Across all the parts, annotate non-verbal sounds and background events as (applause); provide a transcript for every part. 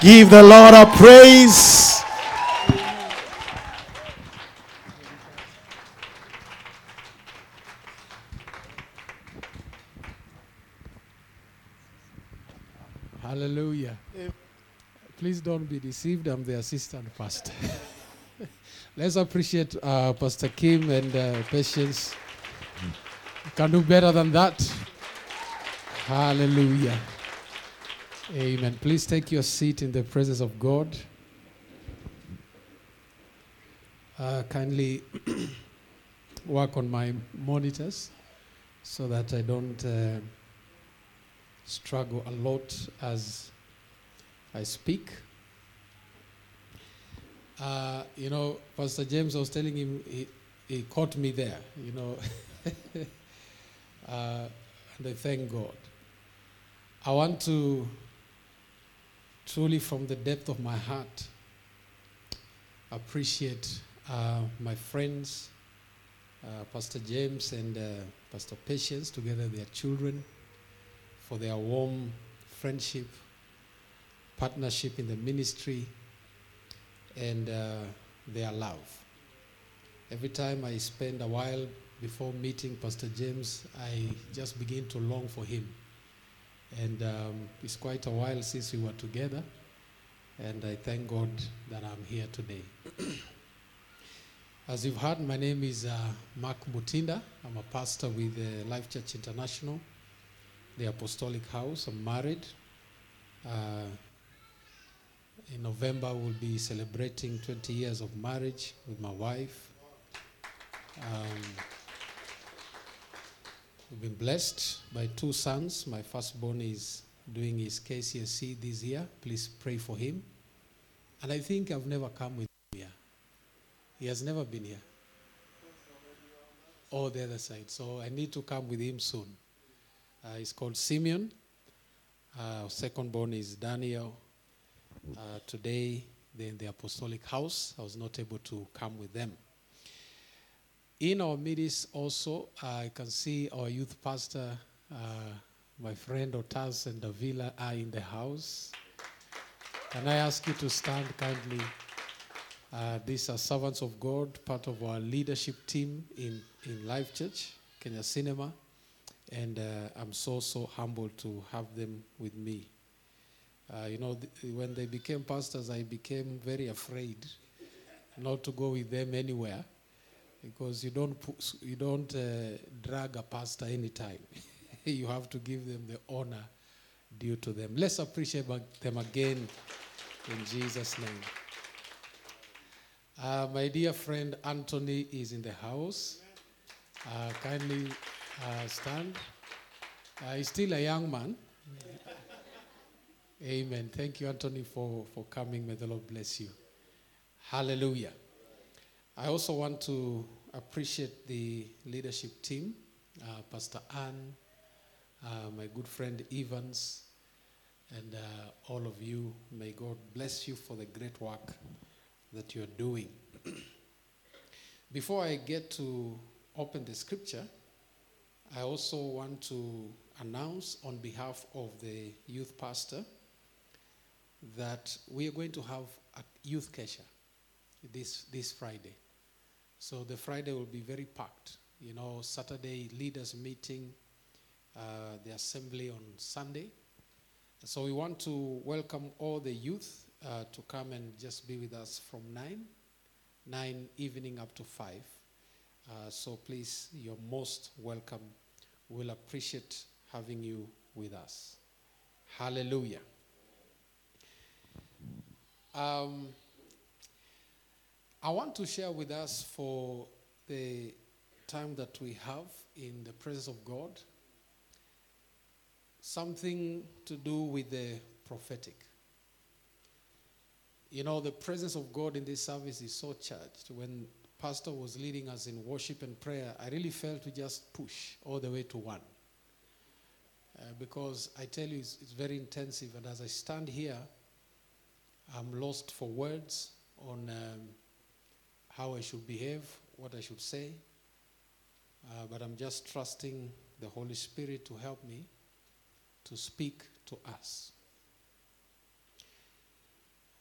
Give the Lord a praise. Hallelujah. Please don't be deceived. I'm the assistant pastor. (laughs) Let's appreciate uh, Pastor Kim and uh, Patience. Can do better than that. Hallelujah. Amen. Please take your seat in the presence of God. Uh, kindly (clears throat) work on my monitors so that I don't uh, struggle a lot as I speak. Uh, you know, Pastor James, I was telling him he, he caught me there, you know. (laughs) uh, and I thank God. I want to truly, from the depth of my heart, appreciate uh, my friends, uh, Pastor James and uh, Pastor Patience, together their children, for their warm friendship, partnership in the ministry, and uh, their love. Every time I spend a while before meeting Pastor James, I just begin to long for him. And um, it's quite a while since we were together, and I thank God that I'm here today. As you've heard, my name is uh, Mark Mutinda. I'm a pastor with uh, Life Church International, the Apostolic House. I'm married. Uh, in November, we'll be celebrating 20 years of marriage with my wife. Um, we've been blessed by two sons. My firstborn is doing his KCSE this year. Please pray for him. And I think I've never come with him here. He has never been here. Or the other side. So I need to come with him soon. Uh, he's called Simeon. Uh, second born is Daniel. Uh, today, they're in the apostolic house. I was not able to come with them. In our midst, also, I can see our youth pastor, uh, my friend Otas and Davila, are in the house. Can I ask you to stand kindly? Uh, these are servants of God, part of our leadership team in, in Life Church, Kenya Cinema. And uh, I'm so, so humbled to have them with me. Uh, you know, th- when they became pastors, I became very afraid not to go with them anywhere because you don't, you don't uh, drag a pastor anytime. (laughs) you have to give them the honor due to them. Let's appreciate them again in Jesus' name. Uh, my dear friend Anthony is in the house. Uh, kindly uh, stand. Uh, he's still a young man. (laughs) Amen. Thank you, Anthony, for, for coming. May the Lord bless you. Hallelujah. I also want to appreciate the leadership team, uh, Pastor Ann, uh, my good friend Evans, and uh, all of you. May God bless you for the great work that you're doing. (clears throat) Before I get to open the scripture, I also want to announce on behalf of the youth pastor that we are going to have a youth kesha this, this Friday. So the Friday will be very packed. You know, Saturday leaders meeting, uh, the assembly on Sunday. So we want to welcome all the youth uh, to come and just be with us from 9, 9 evening up to 5. Uh, so please, you're most welcome. We'll appreciate having you with us. Hallelujah. Um, I want to share with us for the time that we have in the presence of God something to do with the prophetic. You know, the presence of God in this service is so charged. When Pastor was leading us in worship and prayer, I really felt to just push all the way to one. Uh, because I tell you, it's, it's very intensive. And as I stand here, I'm lost for words on um, how I should behave, what I should say. Uh, but I'm just trusting the Holy Spirit to help me to speak to us.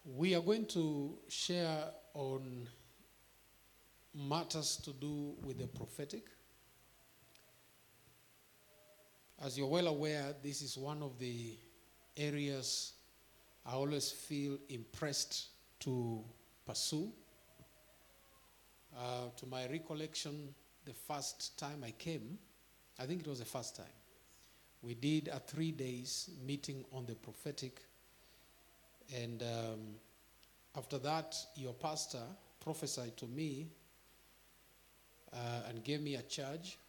We are going to share on matters to do with the prophetic. As you're well aware, this is one of the areas I always feel impressed to pursue. Uh, to my recollection, the first time I came, I think it was the first time, we did a three days meeting on the prophetic. And um, after that, your pastor prophesied to me uh, and gave me a charge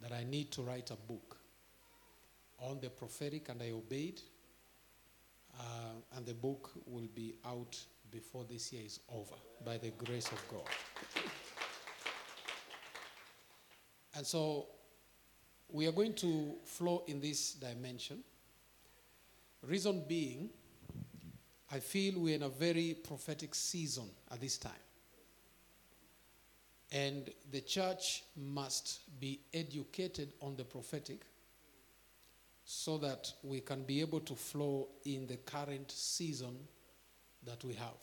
that I need to write a book on the prophetic, and I obeyed. Uh, and the book will be out before this year is over by the grace of God. And so we are going to flow in this dimension. Reason being, I feel we're in a very prophetic season at this time. And the church must be educated on the prophetic so that we can be able to flow in the current season that we have.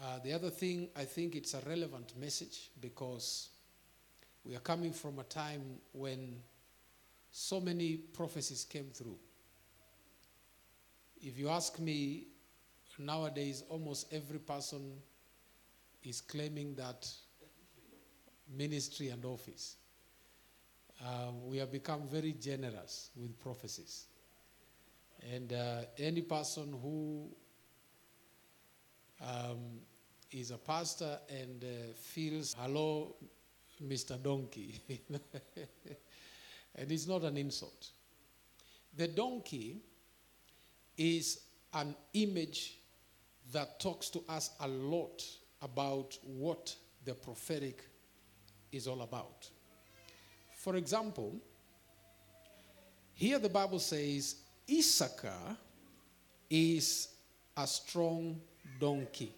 Uh, the other thing, I think it's a relevant message because we are coming from a time when so many prophecies came through. If you ask me, nowadays almost every person is claiming that ministry and office. Uh, we have become very generous with prophecies. And uh, any person who um, is a pastor and uh, feels, hello, Mr. Donkey. (laughs) and it's not an insult. The donkey is an image that talks to us a lot about what the prophetic is all about. For example, here the Bible says Issachar is a strong donkey.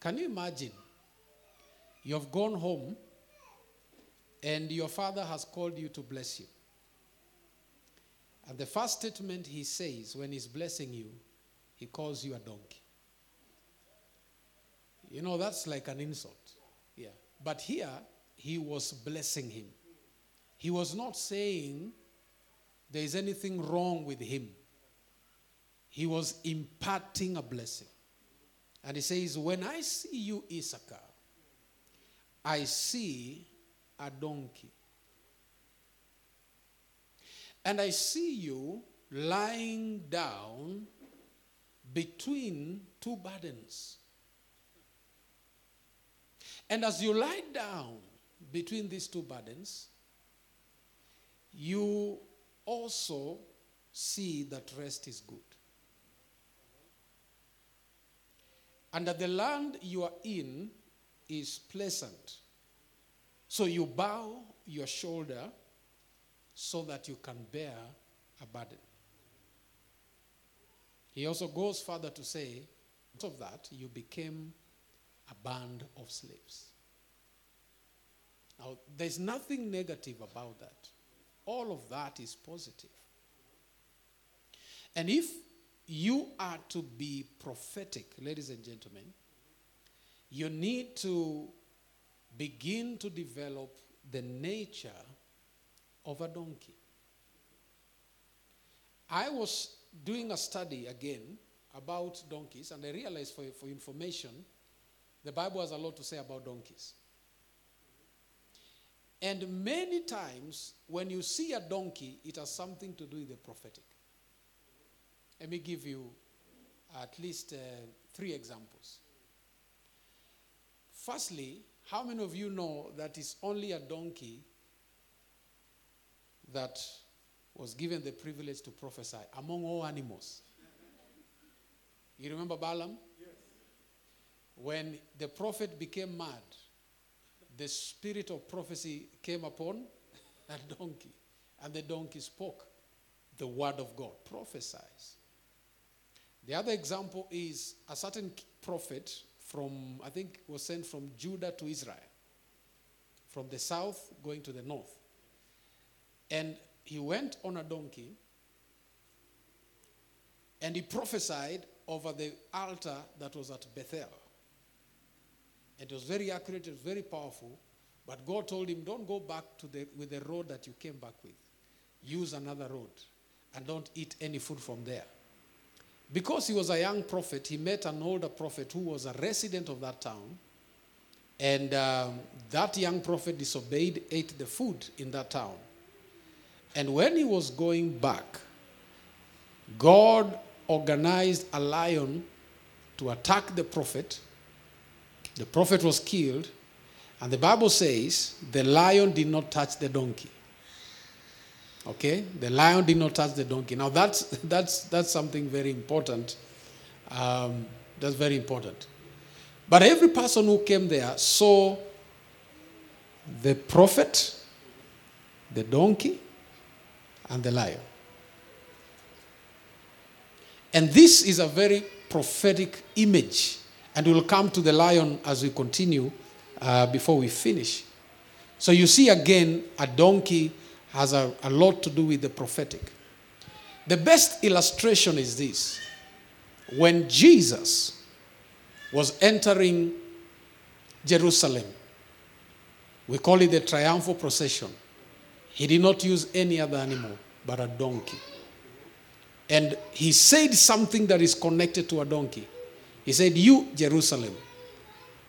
Can you imagine? You have gone home and your father has called you to bless you. And the first statement he says when he's blessing you, he calls you a donkey. You know, that's like an insult. Yeah. But here, he was blessing him. He was not saying there is anything wrong with him. He was imparting a blessing. And he says, When I see you, Issachar, I see a donkey. And I see you lying down between two burdens. And as you lie down between these two burdens, you also see that rest is good. And that the land you are in is pleasant. So you bow your shoulder so that you can bear a burden. He also goes further to say, of that, you became a band of slaves. Now, there's nothing negative about that. All of that is positive. And if you are to be prophetic, ladies and gentlemen, you need to begin to develop the nature of a donkey. I was doing a study again about donkeys, and I realized for, for information, the Bible has a lot to say about donkeys. And many times, when you see a donkey, it has something to do with the prophetic. Let me give you at least uh, three examples. Firstly, how many of you know that it's only a donkey that was given the privilege to prophesy among all animals? You remember Balaam? Yes. When the prophet became mad, the spirit of prophecy came upon (laughs) a donkey, and the donkey spoke the word of God, prophesies. The other example is a certain prophet from, I think, was sent from Judah to Israel, from the south going to the north. And he went on a donkey and he prophesied over the altar that was at Bethel. It was very accurate, it was very powerful. But God told him, Don't go back to the, with the road that you came back with. Use another road and don't eat any food from there. Because he was a young prophet, he met an older prophet who was a resident of that town. And um, that young prophet disobeyed, ate the food in that town. And when he was going back, God organized a lion to attack the prophet. The prophet was killed. And the Bible says the lion did not touch the donkey. Okay? The lion did not touch the donkey. Now, that's, (laughs) that's, that's something very important. Um, that's very important. But every person who came there saw the prophet, the donkey, and the lion. And this is a very prophetic image. And we'll come to the lion as we continue uh, before we finish. So you see again, a donkey has a, a lot to do with the prophetic. The best illustration is this when Jesus was entering Jerusalem, we call it the triumphal procession. He did not use any other animal but a donkey. And he said something that is connected to a donkey. He said, You, Jerusalem,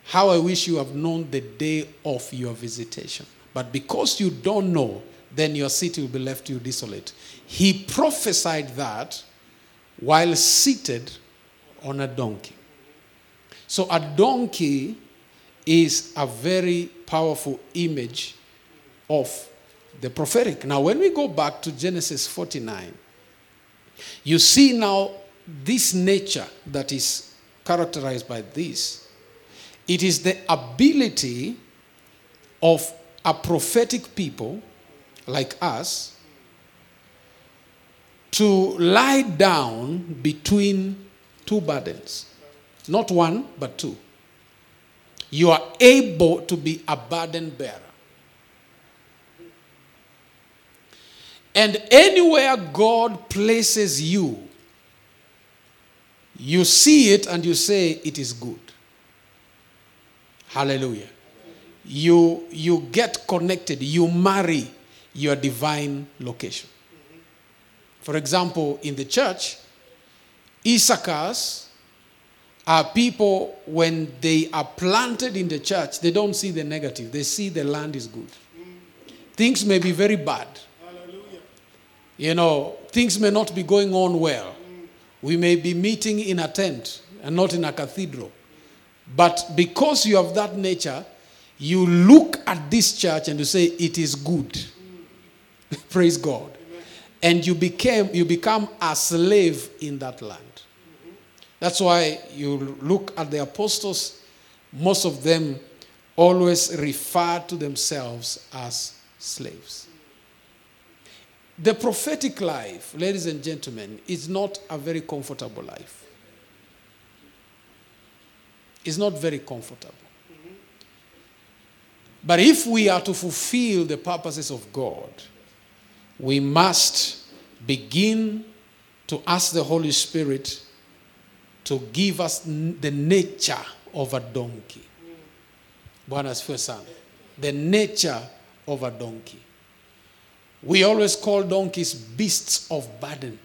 how I wish you have known the day of your visitation. But because you don't know, then your city will be left to you desolate. He prophesied that while seated on a donkey. So a donkey is a very powerful image of the prophetic. Now, when we go back to Genesis 49, you see now this nature that is characterized by this. It is the ability of a prophetic people like us to lie down between two burdens. Not one, but two. You are able to be a burden bearer. And anywhere God places you, you see it and you say it is good. Hallelujah. You, you get connected, you marry your divine location. For example, in the church, Issachars are people, when they are planted in the church, they don't see the negative. They see the land is good. Things may be very bad. You know, things may not be going on well. We may be meeting in a tent and not in a cathedral. But because you have that nature, you look at this church and you say, it is good. (laughs) Praise God. And you became you become a slave in that land. That's why you look at the apostles, most of them always refer to themselves as slaves. The prophetic life, ladies and gentlemen, is not a very comfortable life. It's not very comfortable. But if we are to fulfill the purposes of God, we must begin to ask the Holy Spirit to give us the nature of a donkey. Bwana asifiwe. The nature of a donkey. We always call donkeys beasts of burden.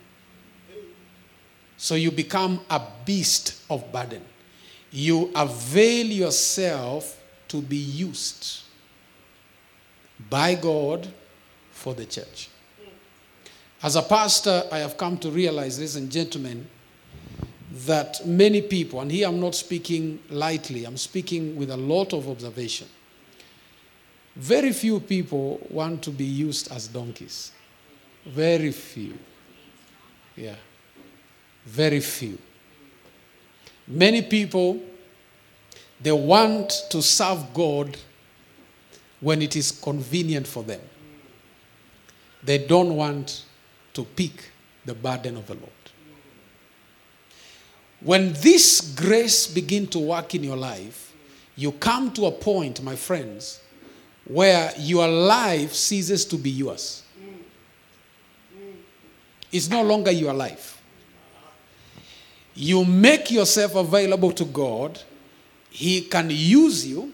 So you become a beast of burden. You avail yourself to be used by God for the church. As a pastor, I have come to realize, ladies and gentlemen, that many people, and here I'm not speaking lightly, I'm speaking with a lot of observation. Very few people want to be used as donkeys. Very few. Yeah. Very few. Many people, they want to serve God when it is convenient for them. They don't want to pick the burden of the Lord. When this grace begin to work in your life, you come to a point, my friends, where your life ceases to be yours. It's no longer your life. you make yourself available to God, He can use you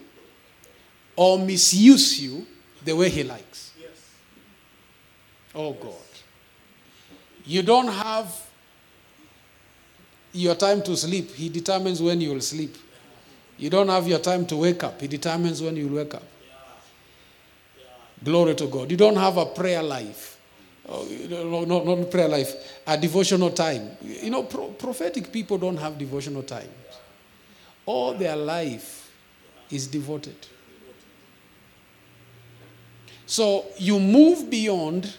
or misuse you the way He likes. Oh God. You don't have your time to sleep. He determines when you will sleep. You don't have your time to wake up. He determines when you will wake up. Glory to God. You don't have a prayer life. Oh, know, no, not prayer life, a devotional time. You know, pro- prophetic people don't have devotional time. All their life is devoted. So you move beyond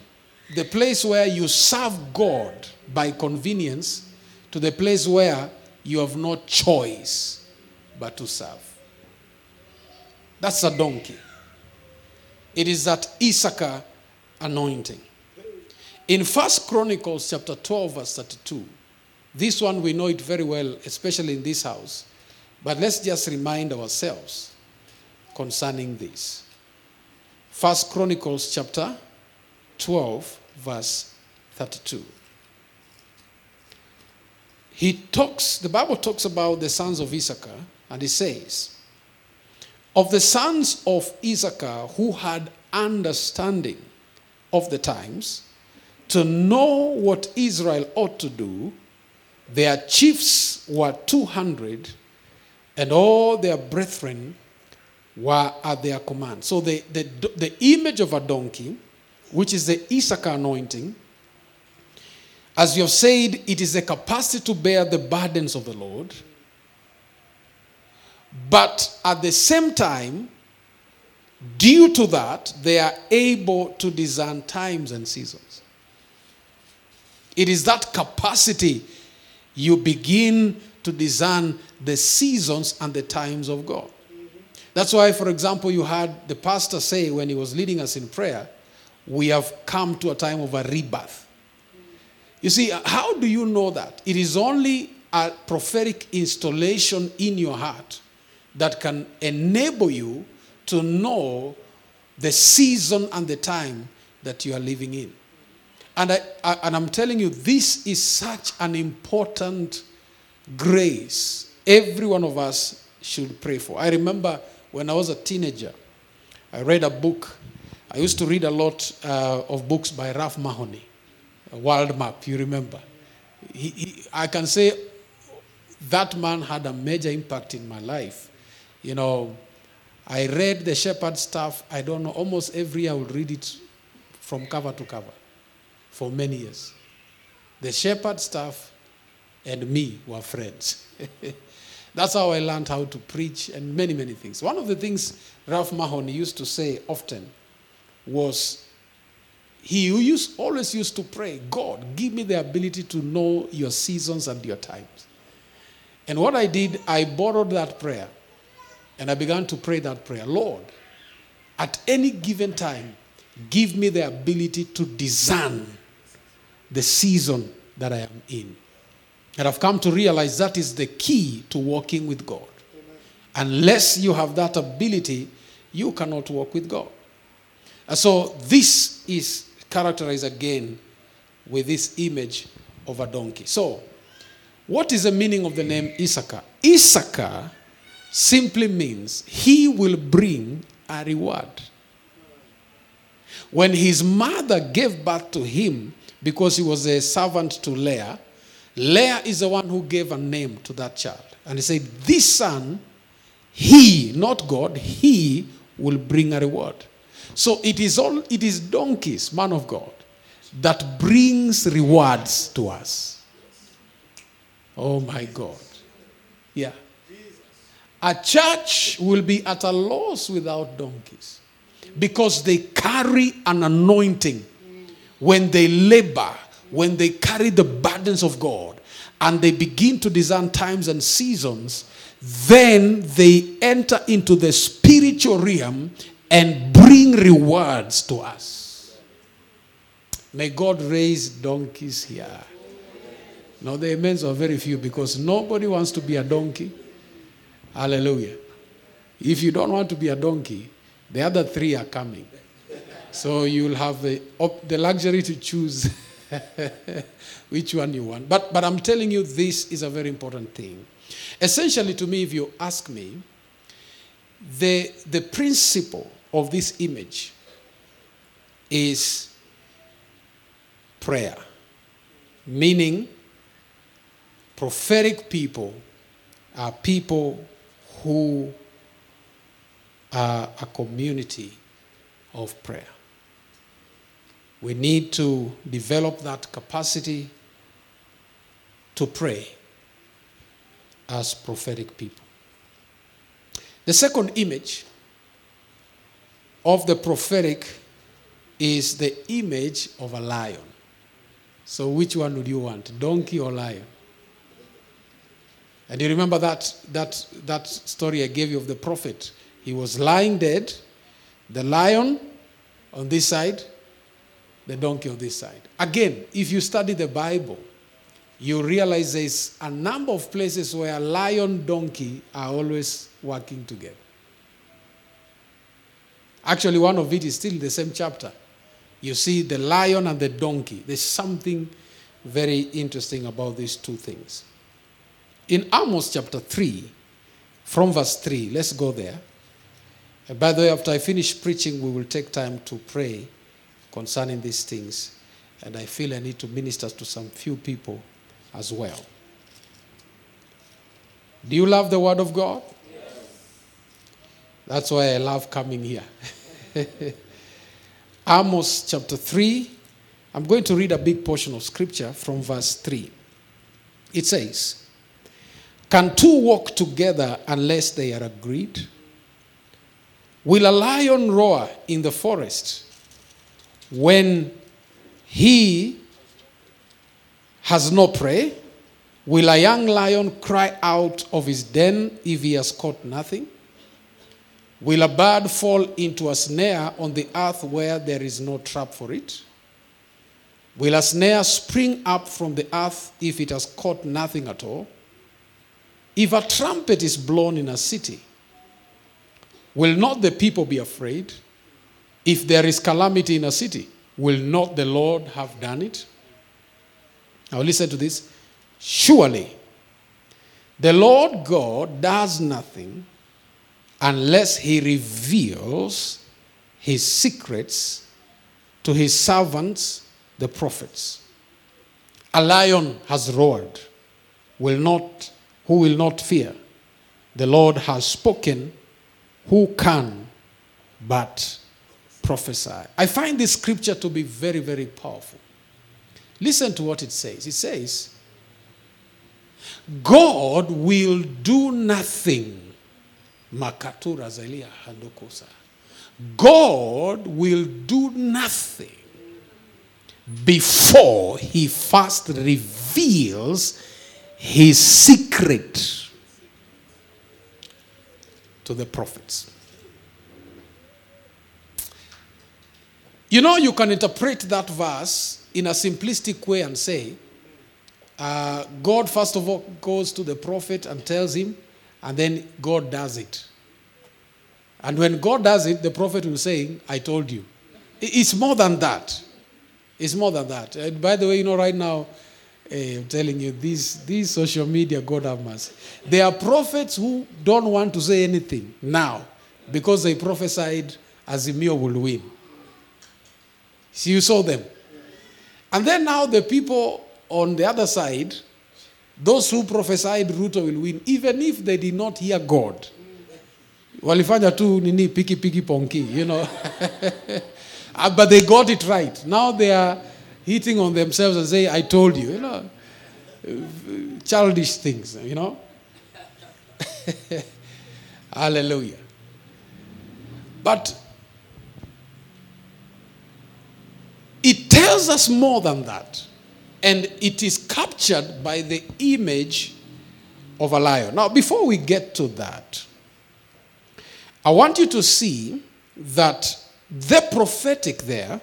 the place where you serve God by convenience to the place where you have no choice but to serve. That's a donkey. It is that Issachar anointing. In First Chronicles chapter 12, verse 32, this one we know it very well, especially in this house. But let's just remind ourselves concerning this. First Chronicles chapter 12, verse 32. He talks, the Bible talks about the sons of Issachar, and he says, Of the sons of Issachar who had understanding of the times, to know what Israel ought to do, their chiefs were 200, and all their brethren were at their command. So the, the, the image of a donkey, which is the Issachar anointing, as you have said, it is the capacity to bear the burdens of the Lord. But at the same time, due to that, they are able to discern times and seasons. It is that capacity you begin to discern the seasons and the times of God. That's why, for example, you had the pastor say when he was leading us in prayer, we have come to a time of a rebirth. You see, how do you know that? It is only a prophetic installation in your heart that can enable you to know the season and the time that you are living in. And, I, I, and I'm telling you, this is such an important grace every one of us should pray for. I remember when I was a teenager, I read a book. I used to read a lot uh, of books by Ralph Mahoney, World Map, you remember. He, he, I can say that man had a major impact in my life. You know, I read the Shepherd's Staff, I don't know, almost every year I would read it from cover to cover for many years. The Shepherd's Staff and me were friends. (laughs) That's how I learned how to preach and many, many things. One of the things Ralph Mahoney used to say often was he used, always used to pray, God, give me the ability to know your seasons and your times. And what I did, I borrowed that prayer and I began to pray that prayer Lord, at any given time, give me the ability to discern the season that I am in. And I've come to realize that is the key to walking with God. Unless you have that ability, you cannot walk with God. And so this is characterized again with this image of a donkey. So, what is the meaning of the name Issachar? Issachar simply means he will bring a reward. When his mother gave birth to him, because he was a servant to Leah, Leah is the one who gave a name to that child. And he said, This son, he, not God, he will bring a reward. So it is all it is donkeys, man of God, that brings rewards to us. Oh my God. Yeah. A church will be at a loss without donkeys because they carry an anointing when they labor, when they carry the burdens of God and they begin to discern times and seasons, then they enter into the spiritual realm and bring rewards to us. May God raise donkeys here. Now, the amens are very few because nobody wants to be a donkey. Hallelujah. If you don't want to be a donkey, the other three are coming. So you'll have the, the luxury to choose (laughs) which one you want. But, but I'm telling you, this is a very important thing. Essentially, to me, if you ask me, the, the principle of this image is prayer, meaning prophetic people are people who are a community of prayer. We need to develop that capacity to pray as prophetic people. The second image of the prophetic is the image of a lion. So, which one would you want, donkey or lion? And you remember that, that, that story I gave you of the prophet? He was lying dead, the lion on this side, the donkey on this side. Again, if you study the Bible, you realize there's a number of places where lion donkey are always working together. Actually, one of it is still the same chapter. You see the lion and the donkey. There's something very interesting about these two things. In Amos chapter 3, from verse 3, let's go there. And by the way, after I finish preaching, we will take time to pray concerning these things. And I feel I need to minister to some few people as well. Do you love the Word of God? That's why I love coming here. (laughs) Amos chapter 3. I'm going to read a big portion of scripture from verse 3. It says, Can two walk together unless they are agreed? Will a lion roar in the forest when he has no prey? Will a young lion cry out of his den if he has caught nothing? Will a bird fall into a snare on the earth where there is no trap for it? Will a snare spring up from the earth if it has caught nothing at all? If a trumpet is blown in a city, will not the people be afraid? If there is calamity in a city, will not the Lord have done it? Now, listen to this. Surely, the Lord God does nothing unless he reveals his secrets to his servants, the prophets. A lion has roared, will not, who will not fear. The Lord has spoken, who can but prophesy. I find this scripture to be very, very powerful. Listen to what it says. It says, God will do nothing. Makatura Zelia Handokosa. God will do nothing before he first reveals his secret to the prophets. You know, you can interpret that verse in a simplistic way and say, uh, God, first of all, goes to the prophet and tells him, and then God does it. And when God does it, the prophet will say, I told you. It's more than that. It's more than that. And by the way, you know, right now, eh, I'm telling you, these, these social media, God have mercy. There are prophets who don't want to say anything now because they prophesied Azimio will win. See, you saw them. And then now the people on the other side, those who prophesied Ruto will win, even if they did not hear God. Walifanya tu nini piki piki ponki, you know. (laughs) Ah, but they got it right. Now they are hitting on themselves and say, I told you, you know. Childish things, you know. (laughs) Hallelujah. But It tells us more than that. And it is captured by the image of a lion. Now, before we get to that, I want you to see that the prophetic there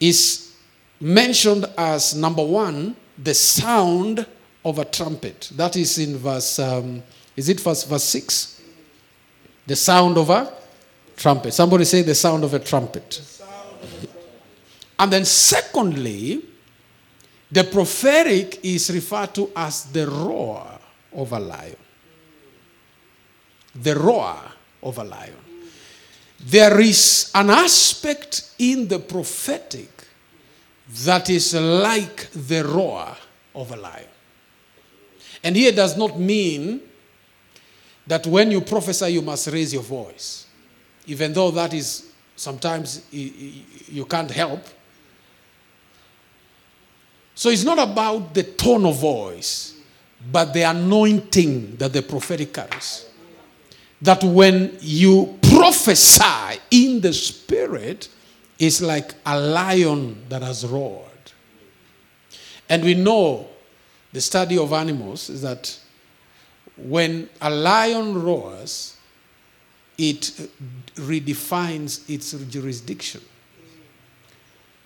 is mentioned as number one, the sound of a trumpet. That is in verse, um, is it verse, verse 6? The sound of a trumpet. Somebody say the sound of a trumpet. And then, secondly, The prophetic is referred to as the roar of a lion. The roar of a lion. There is an aspect in the prophetic that is like the roar of a lion. And here does not mean that when you prophesy, you must raise your voice, even though that is sometimes you can't help. So it's not about the tone of voice, but the anointing that the prophetic carries. That when you prophesy in the spirit, it's like a lion that has roared. And we know the study of animals is that when a lion roars, it redefines its jurisdiction.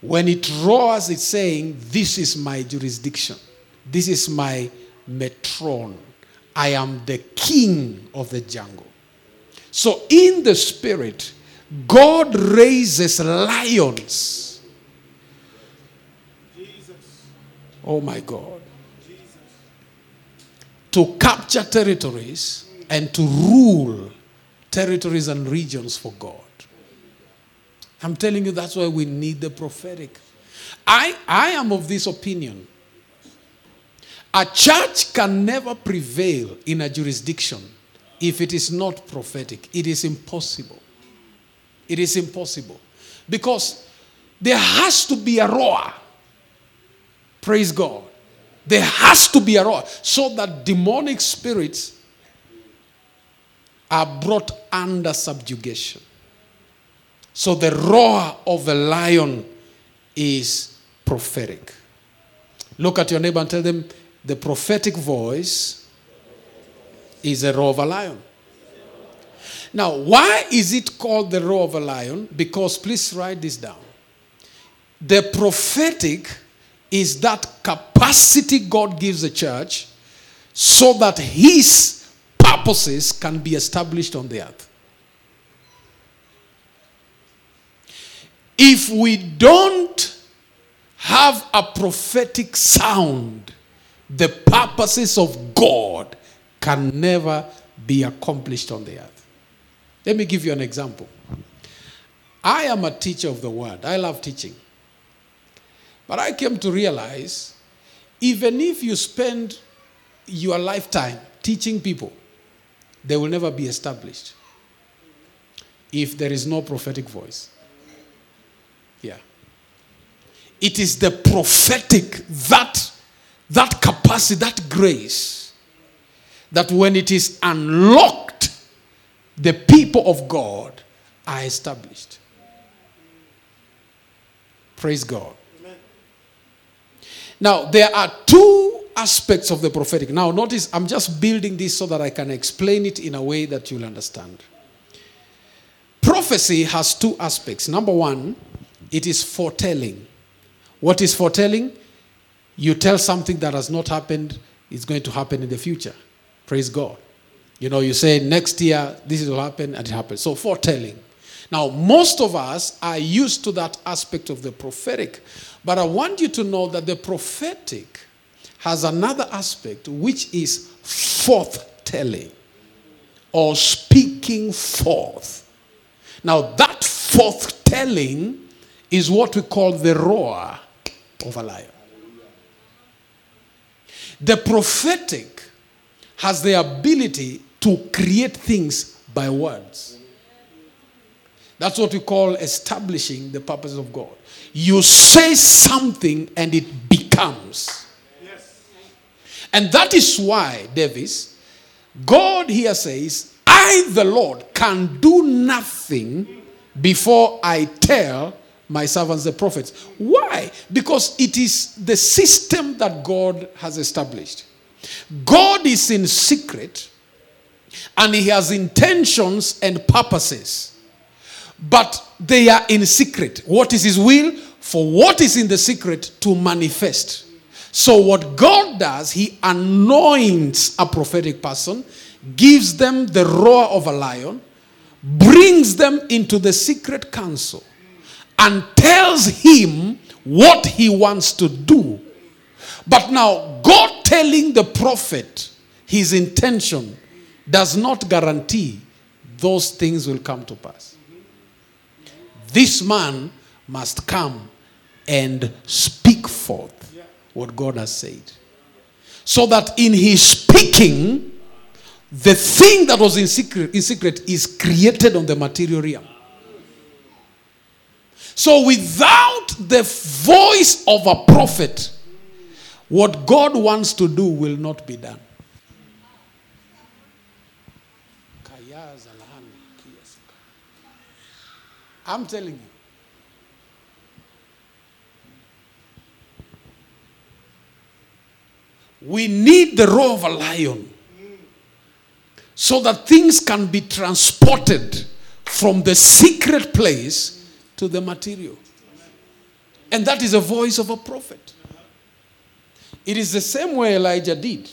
When it roars, it's saying, This is my jurisdiction. This is my metron. I am the king of the jungle. So, in the spirit, God raises lions. Oh my God. To capture territories and to rule territories and regions for God. I'm telling you, that's why we need the prophetic. I, I am of this opinion. A church can never prevail in a jurisdiction if it is not prophetic. It is impossible. It is impossible. Because there has to be a roar. Praise God. There has to be a roar so that demonic spirits are brought under subjugation. So the roar of the lion is prophetic. Look at your neighbor and tell them the prophetic voice is a roar of a lion. Now, why is it called the roar of a lion? Because please write this down. The prophetic is that capacity God gives the church so that his purposes can be established on the earth. If we don't have a prophetic sound, the purposes of God can never be accomplished on the earth. Let me give you an example. I am a teacher of the word, I love teaching. But I came to realize even if you spend your lifetime teaching people, they will never be established if there is no prophetic voice. Yeah. It is the prophetic, that, that capacity, that grace, that when it is unlocked, the people of God are established. Praise God. Amen. Now, there are two aspects of the prophetic. Now, notice I'm just building this so that I can explain it in a way that you'll understand. Prophecy has two aspects. Number one, it is foretelling. What is foretelling? You tell something that has not happened, it's going to happen in the future. Praise God. You know, you say next year this will happen and it happens. So foretelling. Now, most of us are used to that aspect of the prophetic, but I want you to know that the prophetic has another aspect which is forthtelling or speaking forth. Now, that forthtelling is what we call the roar a lion. The prophetic has the ability to create things by words. That's what we call establishing the purpose of God. You say something and it becomes. Yes. And that is why, Davis, God here says, I, the Lord, can do nothing before I tell my servants, the prophets. Why? Because it is the system that God has established. God is in secret and he has intentions and purposes. But they are in secret. What is his will? For what is in the secret to manifest. So, what God does, he anoints a prophetic person, gives them the roar of a lion, brings them into the secret council, and tells him what he wants to do But now, God telling the prophet his intention does not guarantee those things will come to pass. This man must come and speak forth what God has said. So that in his speaking, the thing that was in secret, in secret is created on the material realm. So without the voice of a prophet, what God wants to do will not be done. I'm telling you. We need the roar of a lion so that things can be transported from the secret place to the material. And that is a voice of a prophet. It is the same way Elijah did.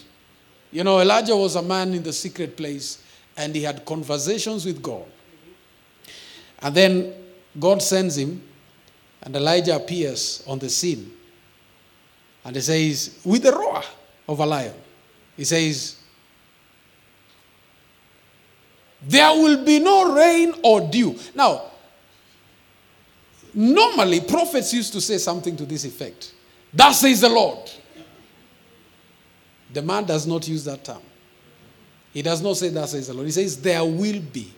You know, Elijah was a man in the secret place and he had conversations with God. And then God sends him, and Elijah appears on the scene. And he says, with the roar of a lion, he says, There will be no rain or dew. Now, normally prophets used to say something to this effect. Thus says the Lord. The man does not use that term. He does not say, Thus says the Lord. He says, There will be.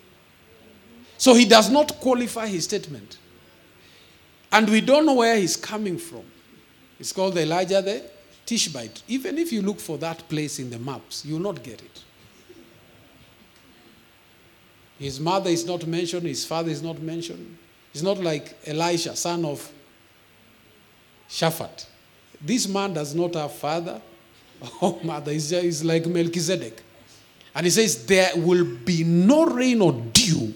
So he does not qualify his statement. And we don't know where he's coming from. It's called Elijah the Tishbite. Even if you look for that place in the maps, you will not get it. His mother is not mentioned, his father is not mentioned. He's not like Elisha, son of Shaphat. This man does not have father or (laughs) mother. He's, he's like Melchizedek. And he says, There will be no rain or dew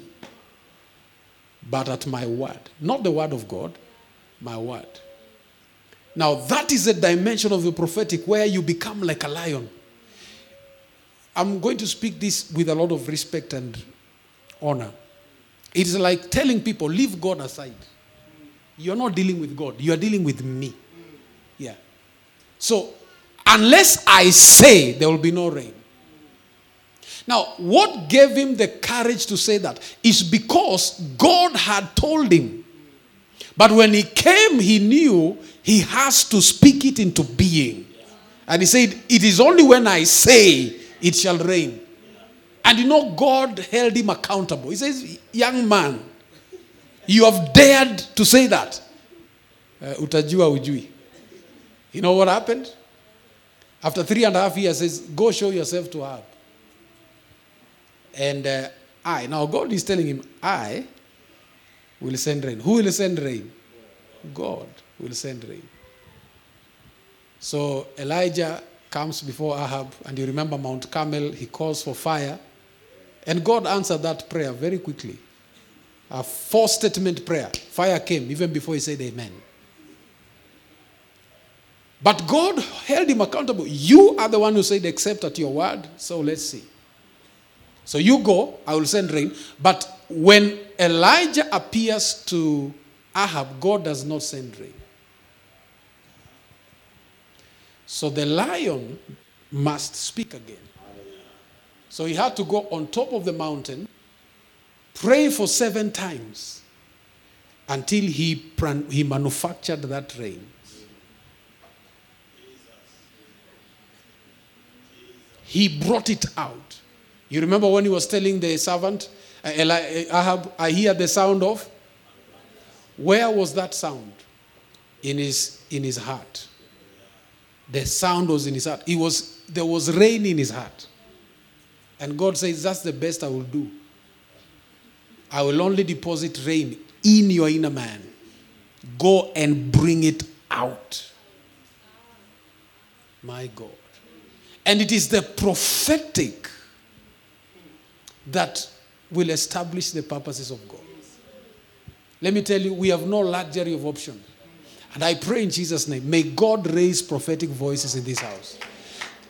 but at my word. Not the word of God, my word. Now, that is a dimension of the prophetic where you become like a lion. I'm going to speak this with a lot of respect and honor. It is like telling people, leave God aside. You're not dealing with God, you are dealing with me. Yeah. So, unless I say, there will be no rain. Now, what gave him the courage to say that is because God had told him. But when he came, he knew he has to speak it into being. And he said, It is only when I say it shall rain. And you know, God held him accountable. He says, Young man, you have dared to say that. Uh, ujui. You know what happened? After three and a half years, says, Go show yourself to Ahab. And uh, I, now God is telling him, I will send rain. Who will send rain? God will send rain. So Elijah comes before Ahab, and you remember Mount Carmel, he calls for fire. And God answered that prayer very quickly. A four statement prayer. Fire came even before he said amen. But God held him accountable. You are the one who said, accept at your word. So let's see. So you go, I will send rain. But when Elijah appears to Ahab, God does not send rain. So the lion must speak again. So he had to go on top of the mountain, pray for seven times until he, he manufactured that rain. He brought it out. You remember when he was telling the servant, uh, uh, Ahab, I hear the sound of? Where was that sound? In his, in his heart. The sound was in his heart. It was, there was rain in his heart. And God says, That's the best I will do. I will only deposit rain in your inner man. Go and bring it out. My God. And it is the prophetic that will establish the purposes of God. Let me tell you, we have no luxury of option. And I pray in Jesus' name, may God raise prophetic voices in this house.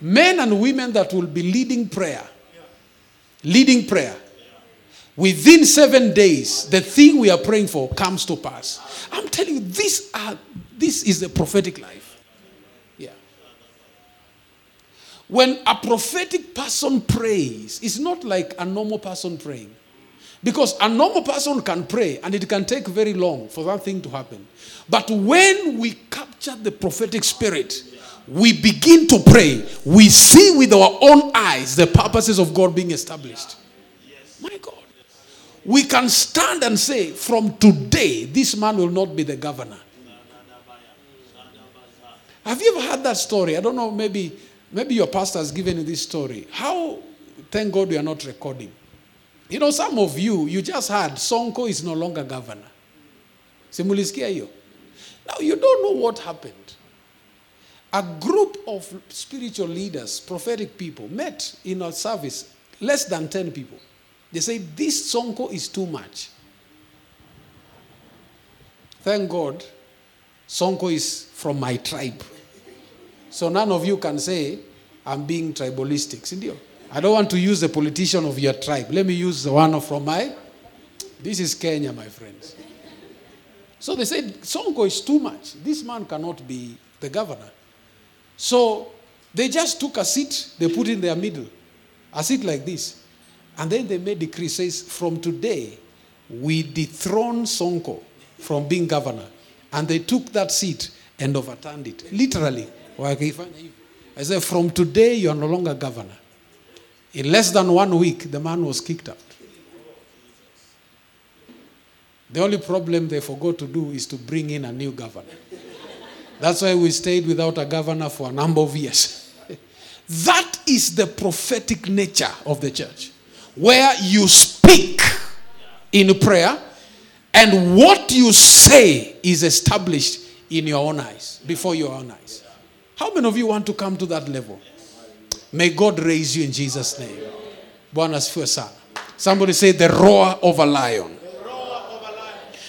Men and women that will be leading prayer, leading prayer. Within seven days, the thing we are praying for comes to pass. I'm telling you, this, are, this is the prophetic life. Yeah. When a prophetic person prays, it's not like a normal person praying. Because a normal person can pray and it can take very long for that thing to happen. But when we capture the prophetic spirit, we begin to pray, we see with our own eyes the purposes of God being established. My God. We can stand and say, from today, this man will not be the governor. Have you ever heard that story? I don't know, maybe, maybe your pastor has given you this story. How, thank God, we are not recording. You know, some of you, you just heard Sonko is no longer governor. Simulisikia hiyo. Now, you don't know what happened. A group of spiritual leaders, prophetic people, met in our service, less than 10 people. They said, This Sonko is too much. Thank God, Sonko is from my tribe. So none of you can say, I'm being tribalistic. Sindio? I don't want to use the politician of your tribe. Let me use the one from my. This is Kenya, my friends. So they said, Sonko is too much. This man cannot be the governor. So they just took a seat, they put in their middle, a seat like this. And then they made decree says, from today, we dethrone Sonko from being governor. And they took that seat and overturned it. Literally. I said, from today, you are no longer governor. In less than one week, the man was kicked out. The only problem they forgot to do is to bring in a new governor. That's why we stayed without a governor for a number of years. (laughs) that is the prophetic nature of the church, where you speak in prayer, and what you say is established in your own eyes, before your own eyes. How many of you want to come to that level? May God raise you in Jesus' name. Somebody say the roar of a lion.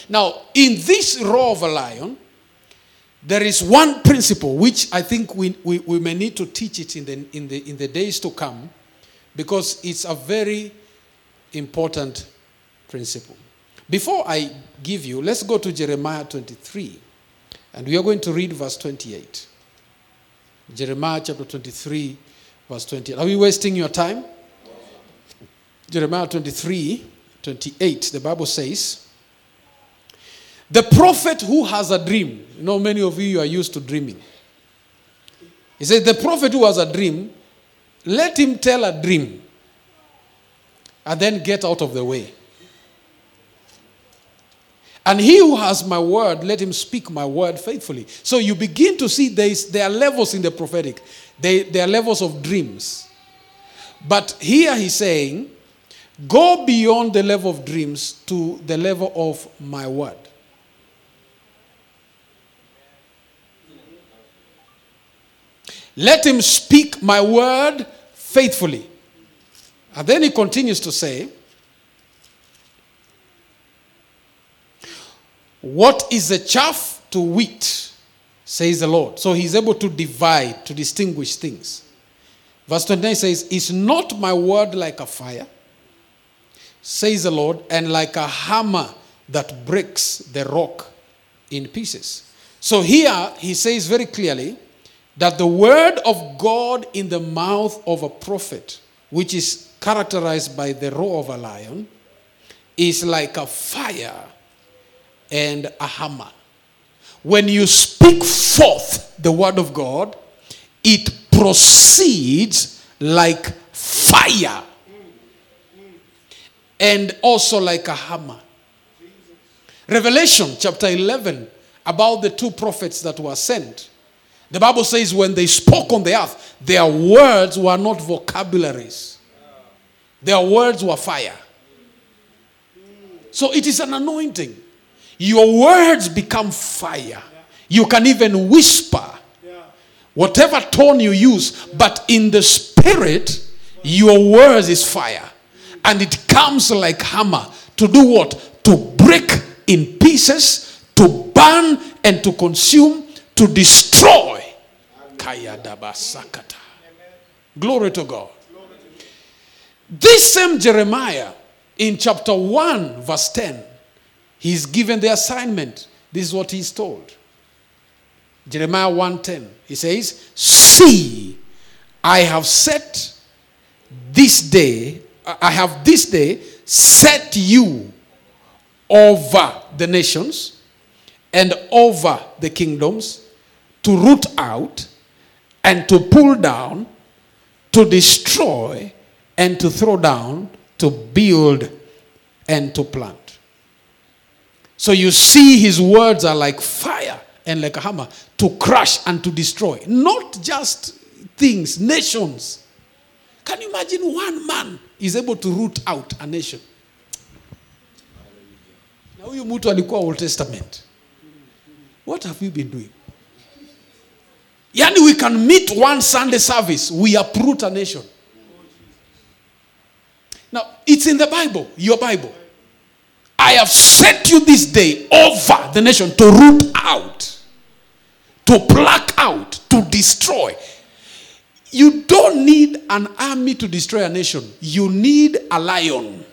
Now, in this roar of a lion, there is one principle which I think we, we, we may need to teach it in the, in, the, in the days to come because it's a very important principle. Before I give you, let's go to Jeremiah 23 and we are going to read verse 28. Jeremiah chapter 23, verse 28. Are we wasting your time? Jeremiah 23, 28. The Bible says, The prophet who has a dream, you know, many of you are used to dreaming. He says, The prophet who has a dream, let him tell a dream and then get out of the way. And he who has my word, let him speak my word faithfully. So you begin to see there, is, there are levels in the prophetic, they, there are levels of dreams. But here he's saying, go beyond the level of dreams to the level of my word. Let him speak my word faithfully. And then he continues to say, What is the chaff to wheat? Says the Lord. So he's able to divide, to distinguish things. Verse 29 says, Is not my word like a fire? Says the Lord, and like a hammer that breaks the rock in pieces. So here he says very clearly that the word of God in the mouth of a prophet, which is characterized by the roar of a lion, is like a fire and a hammer. When you speak forth the word of God, it proceeds like fire and also like a hammer. Revelation chapter 11 about the two prophets that were sent. The Bible says when they spoke on the earth, their words were not vocabularies, their words were fire. So it is an anointing. Your words become fire. You can even whisper. Whatever tone you use, but in the spirit, your words is fire. And it comes like hammer to do what? To break in pieces, to burn and to consume, to destroy. Kaya dabsakata. Glory to God. This same Jeremiah in chapter 1, verse 10 He's given the assignment. This is what he's told. Jeremiah 1:10. He says, "See, I have set this day, I have this day set you over the nations and over the kingdoms to root out and to pull down, to destroy and to throw down, to build and to plant. So you see, his words are like fire and like a hammer to crush and to destroy. Not just things, nations. Can you imagine one man is able to root out a nation? Na huyu mtu alikuwa Old Testament. What have you been doing? Yani we can meet one Sunday service, we uproot a nation. Now, it's in the Bible, your Bible. I have set you this day over the nation to root out, to pluck out, to destroy. You don't need an army to destroy a nation. You need a lion,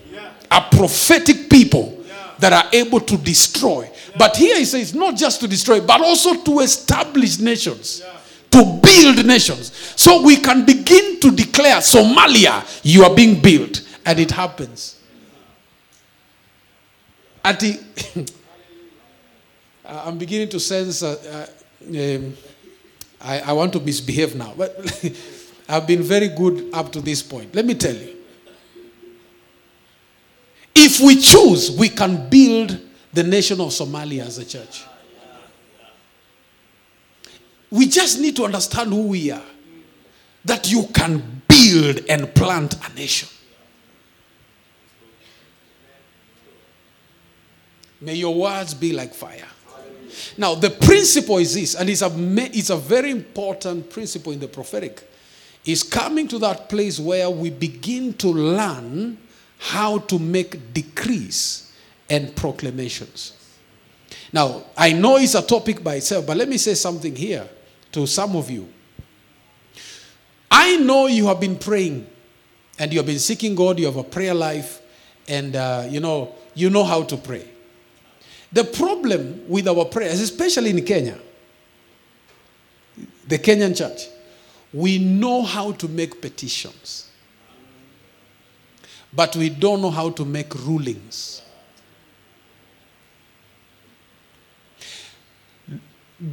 a prophetic people that are able to destroy. But here he says, not just to destroy, but also to establish nations, to build nations. So we can begin to declare Somalia, you are being built. And it happens. At the, (laughs) I'm beginning to sense uh, uh, um, I, I want to misbehave now. But (laughs) I've been very good up to this point. Let me tell you. If we choose, we can build the nation of Somalia as a church. We just need to understand who we are. That you can build and plant a nation. May your words be like fire. Now, the principle is this, and it's a, it's a very important principle in the prophetic, is coming to that place where we begin to learn how to make decrees and proclamations. Now, I know it's a topic by itself, but let me say something here to some of you. I know you have been praying and you have been seeking God, you have a prayer life, and uh, you know, you know how to pray. The problem with our prayers, especially in Kenya, the Kenyan church, we know how to make petitions, but we don't know how to make rulings.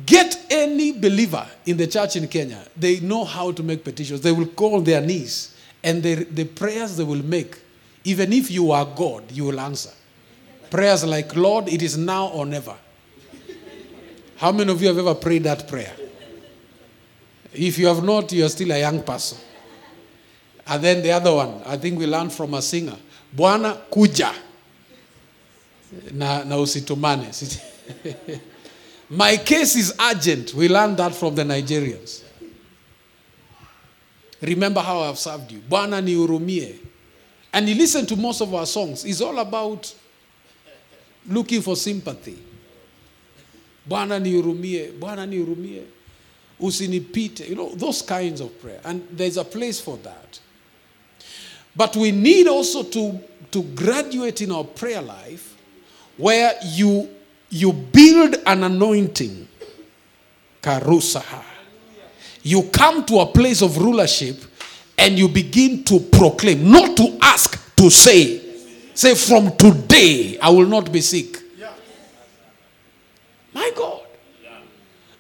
Get any believer in the church in Kenya, they know how to make petitions. They will call their knees, and the, the prayers they will make, even if you are God, you will answer. Prayers like, Lord, it is now or never. How many of you have ever prayed that prayer? If you have not, you are still a young person. And then the other one, I think we learned from a singer. Bwana kuja. Na usitumane. (laughs) My case is urgent. We learned that from the Nigerians. Remember how I've served you. Bwana nihurumie. And you listen to most of our songs. It's all about looking for sympathy. Bwana nihurumie, Bwana nihurumie, usinipite. You know, those kinds of prayer. And there's a place for that. But we need also to, to graduate in our prayer life where you, you build an anointing. Karusaha. You come to a place of rulership and you begin to proclaim, not to ask, to say. Say, from today, I will not be sick. My God.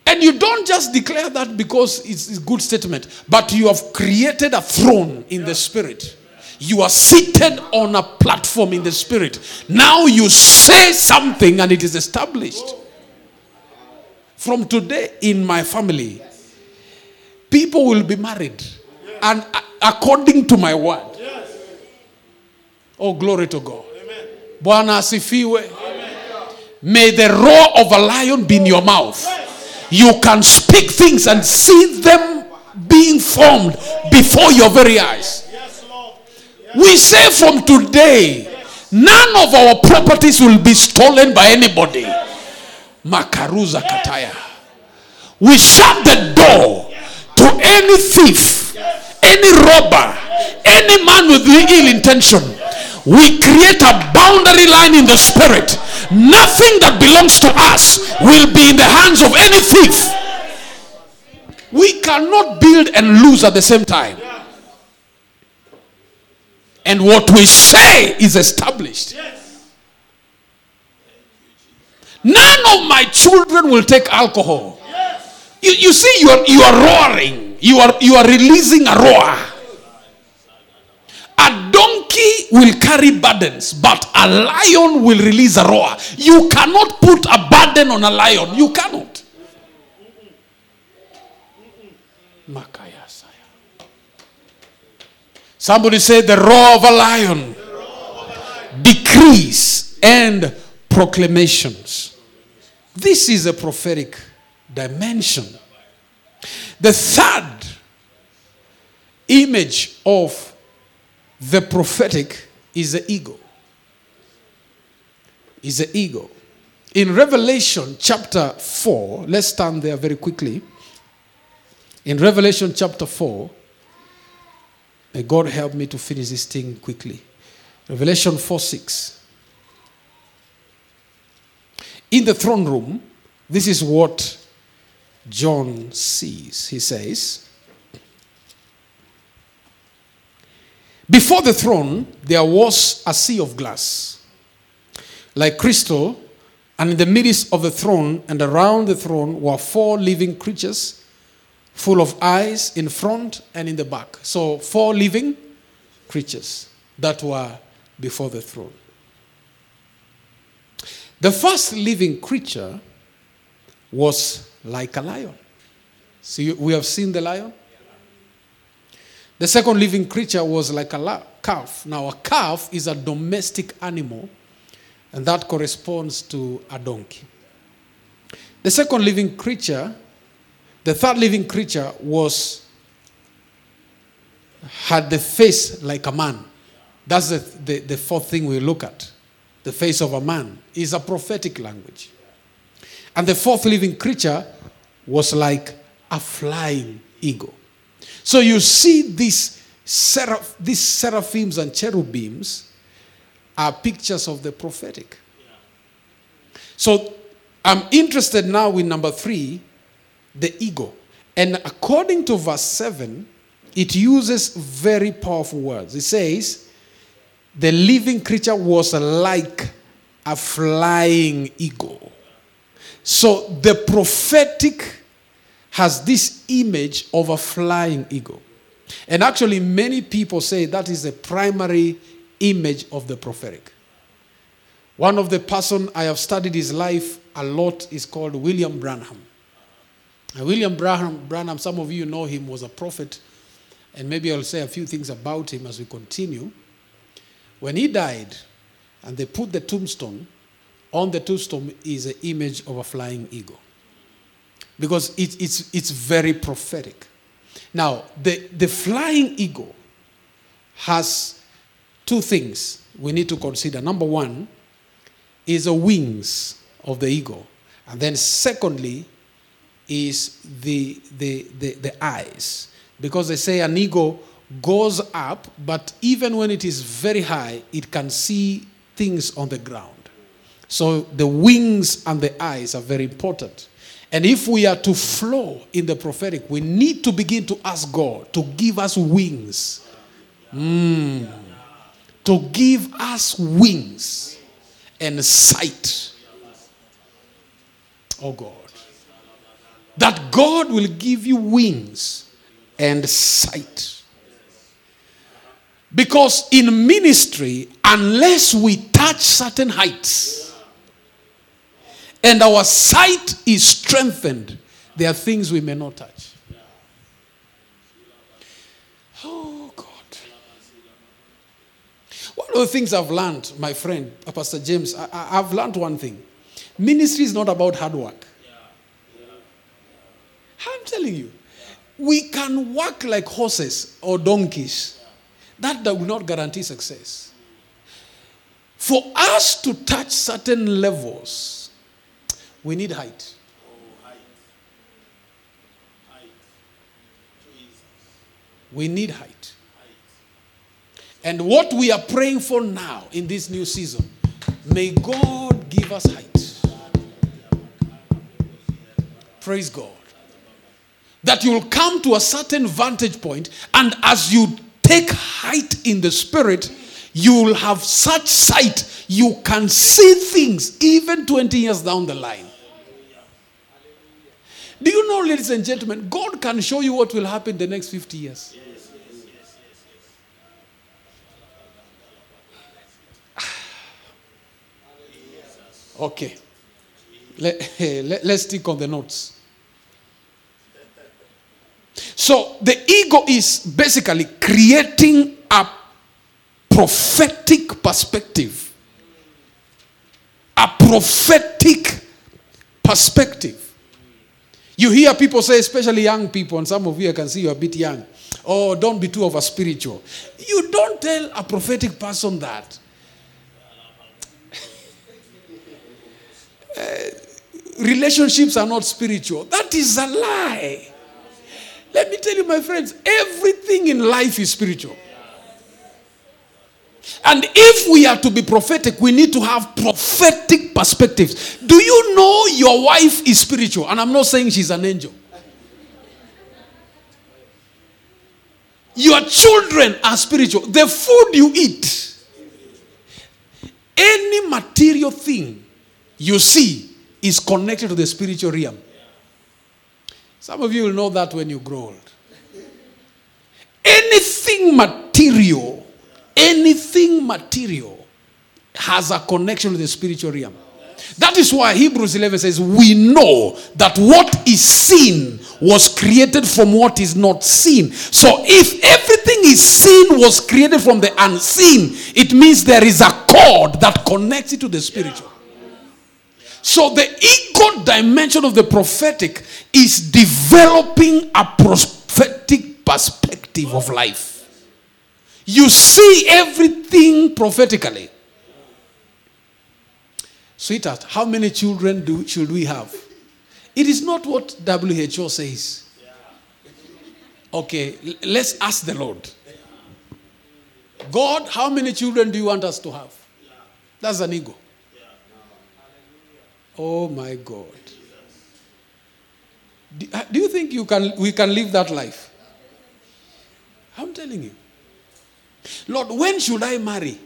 And you don't just declare that because it's a good statement, but you have created a throne in the spirit. You are seated on a platform in the spirit. Now you say something and it is established. From today in my family, people will be married. And according to my word. Oh, glory to God. May the roar of a lion be in your mouth. You can speak things and see them being formed before your very eyes. We say from today, none of our properties will be stolen by anybody. Makaruza Kataya. We shut the door to any thief, any robber, any man with ill intention. We create a boundary line in the spirit. Nothing that belongs to us will be in the hands of any thief. We cannot build and lose at the same time. And what we say is established. None of my children will take alcohol. You, you see, you are, you are roaring. You are, you are releasing a roar. A donkey will carry burdens, but a lion will release a roar. You cannot put a burden on a lion. You cannot. Saya. Somebody say the roar of a lion, decrees and proclamations. This is a prophetic dimension. The third image of the prophetic is the ego. Is the ego. In Revelation chapter 4, let's stand there very quickly. In Revelation chapter 4, may God help me to finish this thing quickly. Revelation 4 6. In the throne room, this is what John sees. He says, Before the throne, there was a sea of glass, like crystal, and in the midst of the throne and around the throne were four living creatures, full of eyes in front and in the back. So, four living creatures that were before the throne. The first living creature was like a lion. See, we have seen the lion. The second living creature was like a calf. Now, a calf is a domestic animal, and that corresponds to a donkey. The second living creature, the third living creature, was had the face like a man. That's the, the, the fourth thing we look at. The face of a man is a prophetic language. And the fourth living creature was like a flying eagle. So you see these, seraph, these seraphims and cherubims are pictures of the prophetic. So I'm interested now in number three, the ego. And according to verse 7, it uses very powerful words. It says, the living creature was like a flying eagle. So the prophetic has this image of a flying eagle. And actually, many people say that is the primary image of the prophetic. One of the person I have studied his life a lot is called William Branham. William Branham, Branham, some of you know him, was a prophet. And maybe I'll say a few things about him as we continue. When he died, and they put the tombstone, on the tombstone is an image of a flying eagle. Because it, it's, it's very prophetic. Now, the, the flying eagle has two things we need to consider. Number one is the wings of the eagle. And then, secondly, is the, the, the, the eyes. Because they say an eagle goes up, but even when it is very high, it can see things on the ground. So the wings and the eyes are very important. And if we are to flow in the prophetic, we need to begin to ask God to give us wings. Mm. To give us wings and sight. Oh God. That God will give you wings and sight. Because in ministry, unless we touch certain heights and our sight is strengthened, there are things we may not touch. Oh, God. One of the things I've learned, my friend, Pastor James, I, I've learned one thing. Ministry is not about hard work. I'm telling you, we can work like horses or donkeys. That will not guarantee success. For us to touch certain levels, we need height. We need height. And what we are praying for now in this new season, may God give us height. Praise God. That you'll come to a certain vantage point, and as you take height in the spirit, you will have such sight you can see things even 20 years down the line. Do you know, ladies and gentlemen, God can show you what will happen the next 50 years. (sighs) Okay. Let, (laughs) let, let's stick on the notes. So the ego is basically creating a prophetic perspective. A prophetic perspective. You hear people say, especially young people, and some of you I can see you're a bit young. Oh, don't be too over spiritual. You don't tell a prophetic person that. Uh, (laughs) relationships are not spiritual. That is a lie. Let me tell you, my friends, everything in life is spiritual. And if we are to be prophetic, we need to have prophetic perspectives. Do you know your wife is spiritual? And I'm not saying she's an angel. Your children are spiritual. The food you eat, any material thing you see is connected to the spiritual realm. Some of you will know that when you grow old. Anything material, anything material has a connection with the spiritual realm. That is why Hebrews 11 says, We know that what is seen was created from what is not seen. So if everything is seen was created from the unseen, it means there is a cord that connects it to the spiritual. So the ego dimension of the prophetic is developing a prophetic perspective of life. You see everything prophetically. Sweetheart, how many children do, should we have? It is not what WHO says. Okay, let's ask the Lord. God, how many children do you want us to have? That's an ego. Oh my God. Do, uh, do you think you can, we can live that life? I'm telling you. Lord, when should I marry?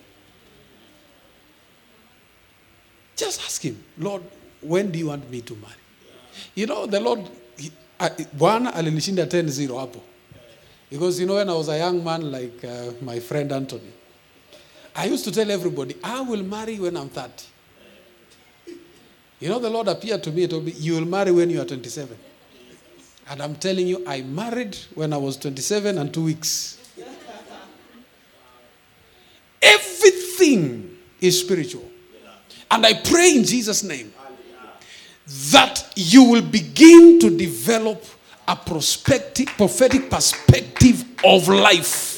Just ask him, Lord, when do you want me to marry? You know, the Lord, uh, Bwana alinishinda 10-0 hapo. Because you know, when I was a young man like uh, my friend Anthony, I used to tell everybody, I will marry when I'm 30. You know, the Lord appeared to me, told me, You will marry when you are 27. And I'm telling you, I married when I was 27 and two weeks. Everything is spiritual. And I pray in Jesus' name that you will begin to develop a prospective, prophetic perspective of life.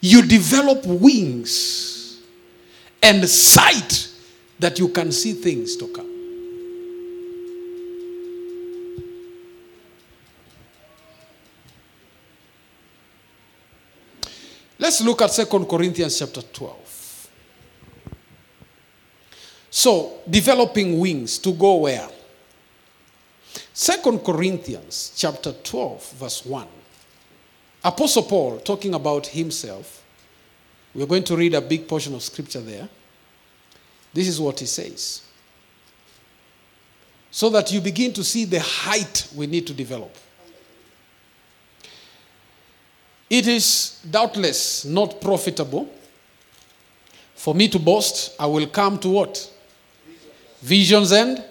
You develop wings and sight that you can see things to come. Let's look at Second Corinthians chapter 12. So, developing wings to go where? Second Corinthians chapter 12, verse 1. Apostle Paul talking about himself. We're going to read a big portion of scripture there. This is what he says. So that you begin to see the height we need to develop. It is doubtless not profitable for me to boast. I will come to what? Visions and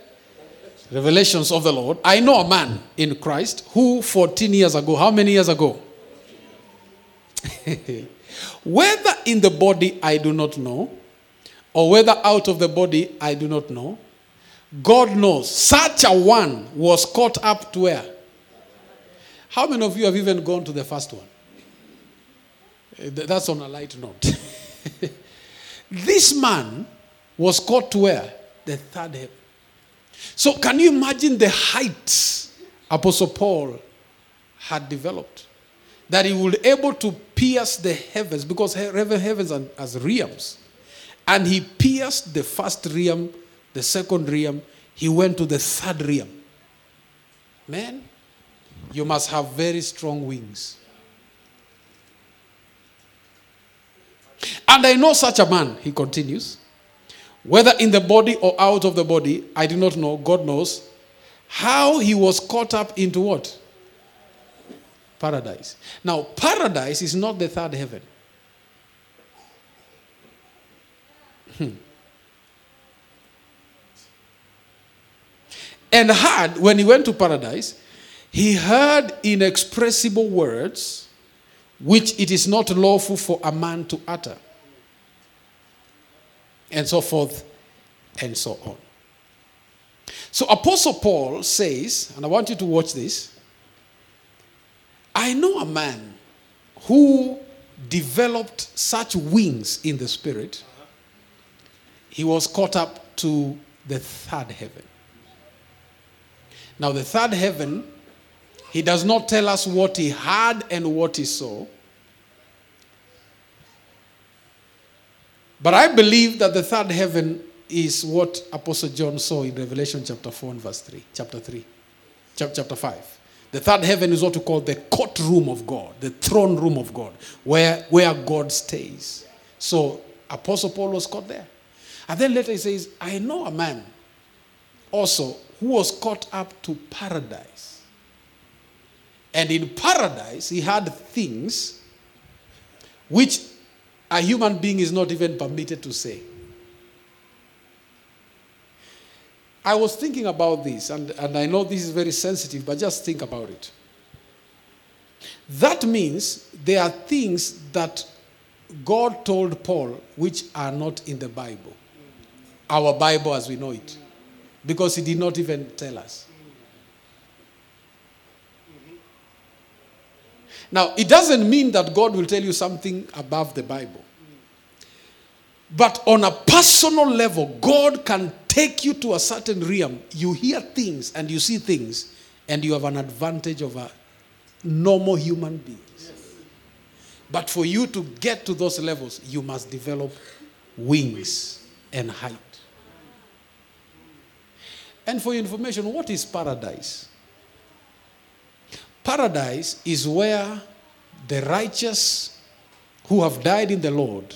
revelations of the Lord. I know a man in Christ who 14 years ago, how many years ago? (laughs) Whether in the body, I do not know, or whether out of the body, I do not know. God knows. Such a one was caught up to where? How many of you have even gone to the first one? Eh, that's on a light note. (laughs) this man was caught to where? The third heaven. So, can you imagine the heights Apostle Paul had developed? That he would able to pierce the heavens because heaven, heavens are as realms. And he pierced the first realm, the second realm. He went to the third realm. Man, you must have very strong wings. And I know such a man, he continues, whether in the body or out of the body, I do not know, God knows, how he was caught up into what? Paradise. Now, paradise is not the third heaven. Hmm. And heard, when he went to paradise, he heard inexpressible words which it is not lawful for a man to utter. And so forth and so on. So, Apostle Paul says, and I want you to watch this I know a man who developed such wings in the spirit, he was caught up to the third heaven. Now, the third heaven, he does not tell us what he had and what he saw. But I believe that the third heaven is what Apostle John saw in Revelation chapter 4 and verse 3, chapter 3, chapter 5. The third heaven is what we call the courtroom of God, the throne room of God, where, where God stays. So Apostle Paul was caught there. And then later he says, I know a man also who was caught up to paradise. And in paradise, he had things which a human being is not even permitted to say. I was thinking about this, and, and I know this is very sensitive, but just think about it. That means there are things that God told Paul which are not in the Bible, our Bible as we know it, because he did not even tell us. Now, it doesn't mean that God will tell you something above the Bible. But on a personal level, God can take you to a certain realm. You hear things and you see things, and you have an advantage over normal human beings. But for you to get to those levels, you must develop wings and height. And for information, what is paradise? Paradise is where the righteous who have died in the Lord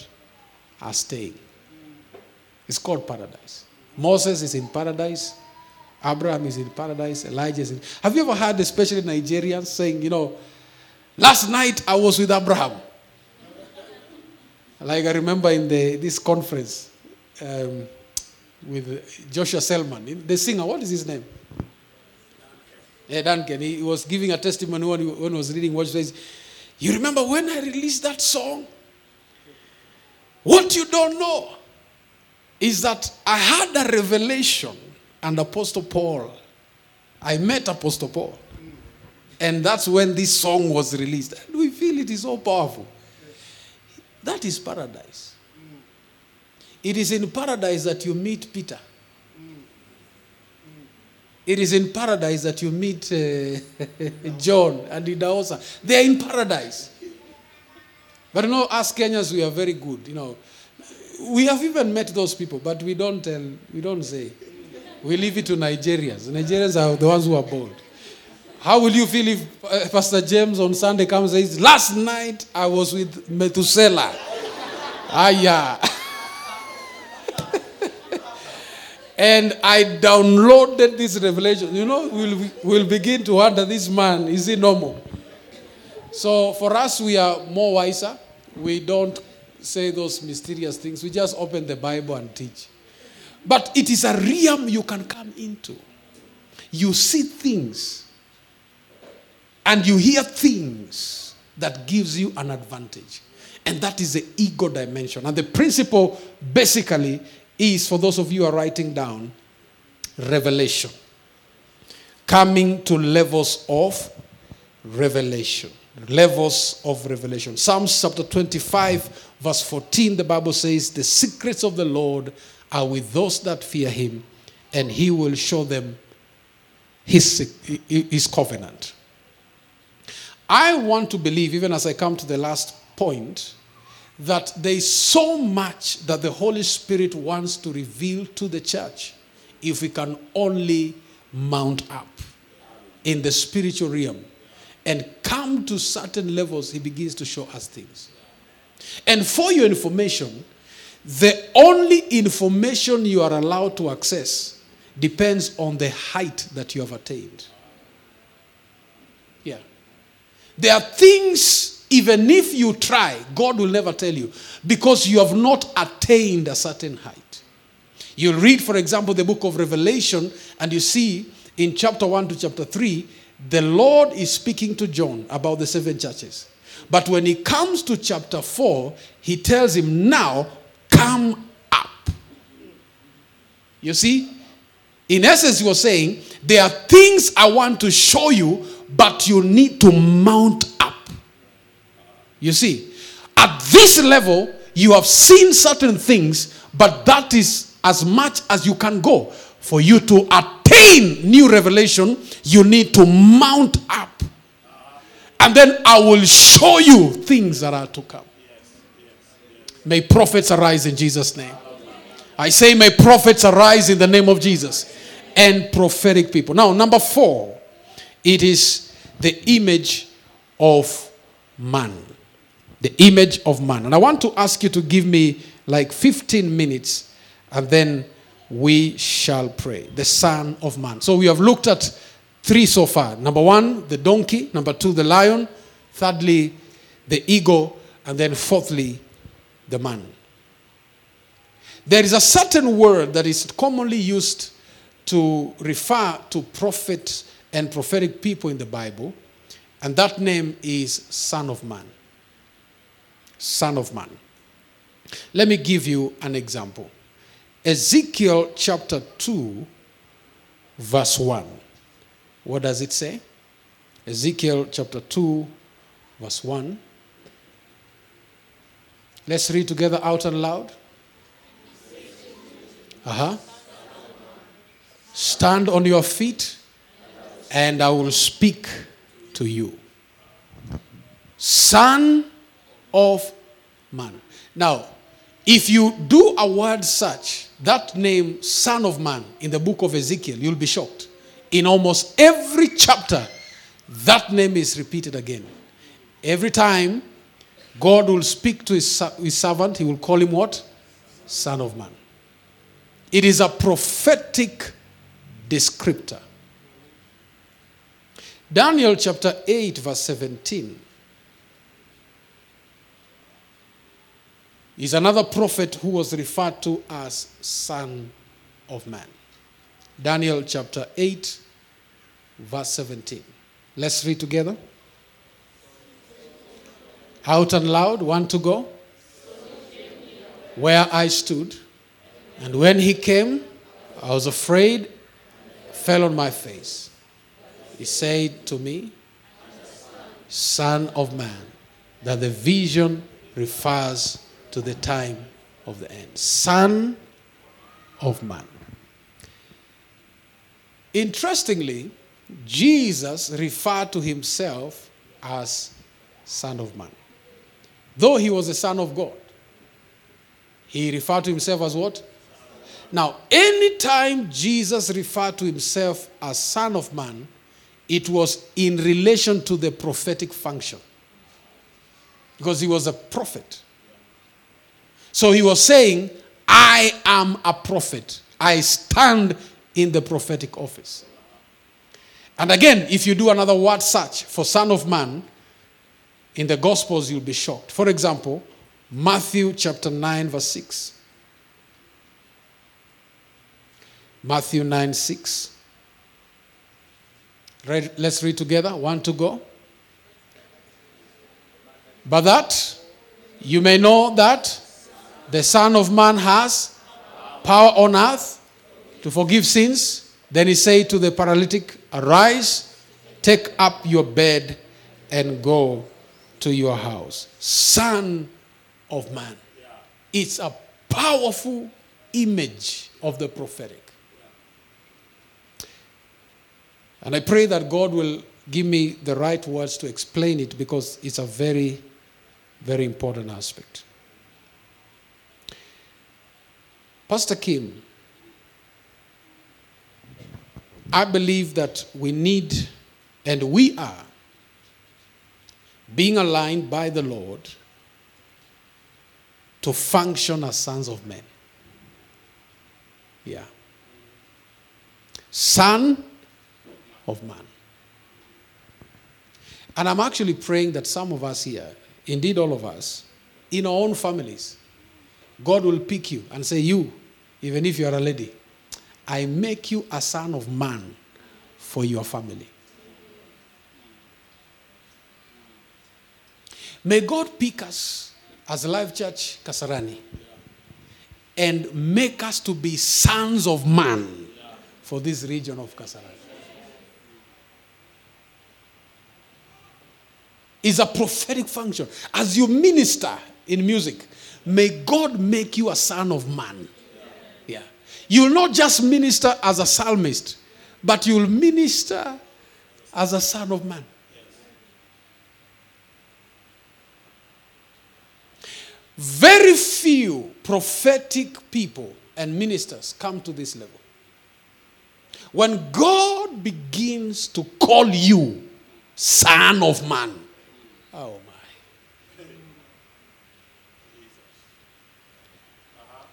are staying. It's called paradise. Moses is in paradise. Abraham is in paradise. Elijah is in. Have you ever heard, especially Nigerians, saying, you know, last night I was with Abraham? Like I remember in the, this conference um, with Joshua Selman, the singer, what is his name? Yeah, Dunsin. He was giving a testimony when he, when he was reading what he says. You remember when I released that song? What you don't know is that I had a revelation and Apostle Paul. I met Apostle Paul. And that's when this song was released. And we feel it is so powerful. That is paradise. It is in paradise that you meet Peter. It is in paradise that you meet uh, (laughs) John and Idahosa. They are in paradise. But you know, us Kenyans, we are very good. You know, we have even met those people, but we don't tell, we don't say. We leave it to Nigerians. Nigerians are the ones who are bold. How will you feel if uh, Pastor James on Sunday comes and says, Last night I was with Methuselah? ah, (laughs) yeah. And I downloaded this revelation. You know, we'll, we'll begin to wonder this man, is he normal? So for us, we are more wiser. We don't say those mysterious things. We just open the Bible and teach. But it is a realm you can come into. You see things and you hear things that gives you an advantage. And that is the ego dimension. And the principle basically is for those of you are writing down revelation. Coming to levels of revelation. Levels of revelation. Psalms chapter 25, verse 14, the Bible says, The secrets of the Lord are with those that fear him, and he will show them his, his covenant. I want to believe, even as I come to the last point, that there is so much that the Holy Spirit wants to reveal to the church if we can only mount up in the spiritual realm and come to certain levels, He begins to show us things. And for your information, the only information you are allowed to access depends on the height that you have attained. Yeah. There are things, even if you try, God will never tell you because you have not attained a certain height. You read, for example, the book of Revelation, and you see in chapter 1 to chapter 3, the Lord is speaking to John about the seven churches. But when he comes to chapter 4, he tells him, Now come up. You see? In essence, he was saying, There are things I want to show you, but you need to mount. You see? At this level, you have seen certain things, but that is as much as you can go. For you to attain new revelation, you need to mount up. And then I will show you things that are to come. May prophets arise in Jesus' name. I say, may prophets arise in the name of Jesus and prophetic people. Now, number four, it is the image of man. The image of man. And I want to ask you to give me like 15 minutes and then we shall pray. The Son of Man. So we have looked at three so far. Number one, the donkey. Number two, the lion. Thirdly, the eagle. And then fourthly, the man. There is a certain word that is commonly used to refer to prophets and prophetic people in the Bible, and that name is Son of Man. Son of Man. Let me give you an example. Ezekiel chapter 2, verse 1. What does it say? Ezekiel chapter 2, verse 1. Let's read together out and loud. Uh huh. Stand on your feet, and I will speak to you. Son of man. Now, if you do a word search, that name, Son of Man, in the book of Ezekiel, you'll be shocked. In almost every chapter, that name is repeated again. Every time God will speak to his, his servant, he will call him what? Son of Man. It is a prophetic descriptor. Daniel chapter 8, verse 17. Is another prophet who was referred to as Son of Man. Daniel chapter 8, verse 17. Let's read together. Out and loud, one to go. Where I stood, and when he came, I was afraid, fell on my face. He said to me, Son of man, that the vision refers to the time of the end. Son of man. Interestingly, Jesus referred to himself as Son of Man. Though he was the Son of God, he referred to himself as what? Now, anytime Jesus referred to himself as Son of Man, it was in relation to the prophetic function. Because he was a prophet. So he was saying, I am a prophet. I stand in the prophetic office. And again, if you do another word search for Son of Man in the Gospels, you'll be shocked. For example, Matthew chapter 9, verse 6. Matthew 9, 6. Read, let's read together. One to go. But that you may know that the Son of Man has power on earth to forgive sins. Then he said to the paralytic, Arise, take up your bed, and go to your house. Son of Man. It's a powerful image of the prophetic. And I pray that God will give me the right words to explain it because it's a very, very important aspect. Pastor Kim, I believe that we need and we are being aligned by the Lord to function as sons of men. Yeah. Son of man. And I'm actually praying that some of us here, indeed all of us, in our own families, God will pick you and say, You, even if you are a lady, I make you a son of man for your family. May God pick us as Life Church Kasarani and make us to be sons of man for this region of Kasarani. It's a prophetic function. As you minister in music, may God make you a son of man. Yeah. You will not just minister as a psalmist, but you will minister as a son of man. Very few prophetic people and ministers come to this level. When God begins to call you son of man, oh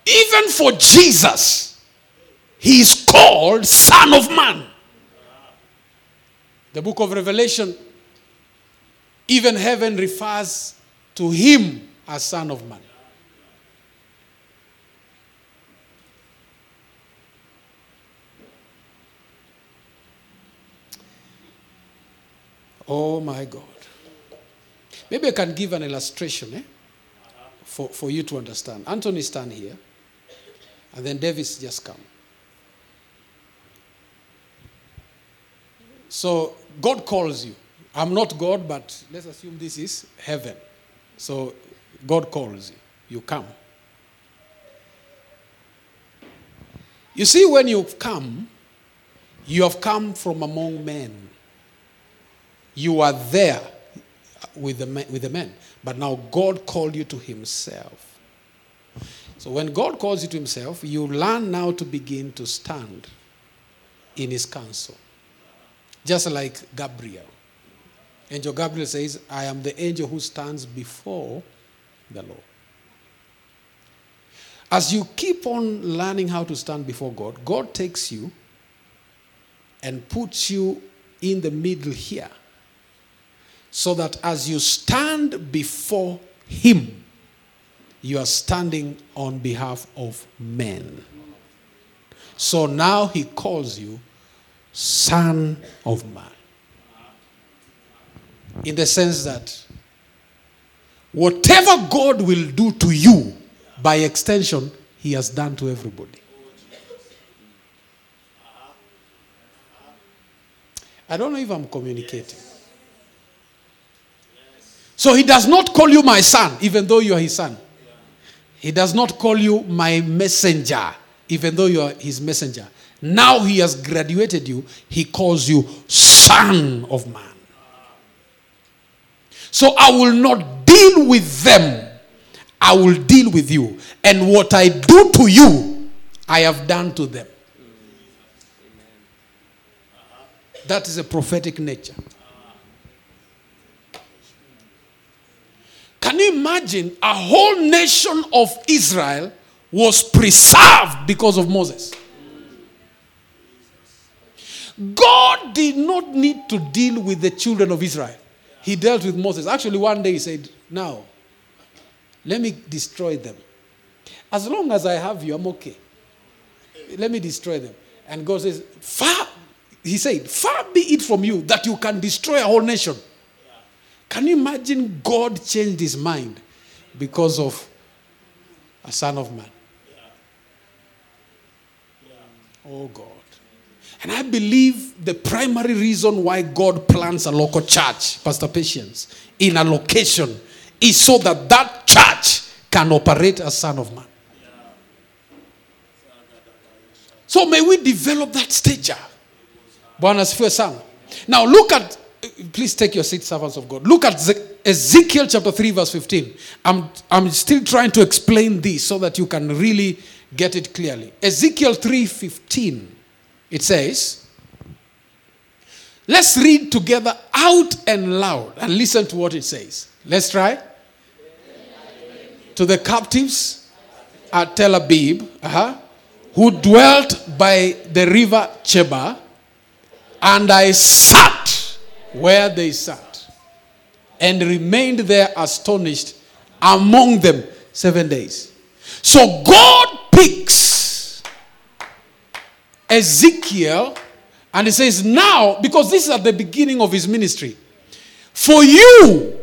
Even for Jesus, he is called son of man. The book of Revelation, even heaven refers to him as Son of Man. Oh my God. Maybe I can give an illustration eh? for, for you to understand. Anthony stand here, and then Davis just come. So God calls you. I'm not God, but let's assume this is heaven. So God calls you. You come. You see, when you come, you have come from among men. You are there with the, men, with the men. But now God called you to Himself. So when God calls you to Himself, you learn now to begin to stand in His counsel. Just like Gabriel. Angel Gabriel says, I am the angel who stands before the Lord. As you keep on learning how to stand before God, God takes you and puts you in the middle here. So that as you stand before Him, you are standing on behalf of men. So now He calls you Son of Man. In the sense that whatever God will do to you, by extension, He has done to everybody. I don't know if I'm communicating. So He does not call you my son, even though you are His son. He does not call you my messenger, even though you are His messenger. Now He has graduated you, He calls you son of man. So I will not deal with them, I will deal with you. And what I do to you, I have done to them. That is a prophetic nature. Can you imagine a whole nation of Israel was preserved because of Moses? God did not need to deal with the children of Israel. He dealt with Moses. Actually, one day he said, Now, let me destroy them. As long as I have you, I'm okay. Let me destroy them. And God says, Far, he said, Far be it from you that you can destroy a whole nation. Can you imagine God changed his mind because of a son of man? Oh God. And I believe the primary reason why God plants a local church, Pastor Patience, in a location is so that that church can operate as son of man. So may we develop that stature. Now look at, please take your seat, servants of God. Look at Ezekiel chapter 3, verse 15. I'm, I'm still trying to explain this so that you can really get it clearly. Ezekiel 3 15. It says, Let's read together out and loud and listen to what it says. Let's try. To the captives at Tel Aviv, uh-huh, who dwelt by the river Chebar, and I sat where they sat and remained there astonished among them seven days. So God picks Ezekiel and he says, Now, because this is at the beginning of his ministry, for you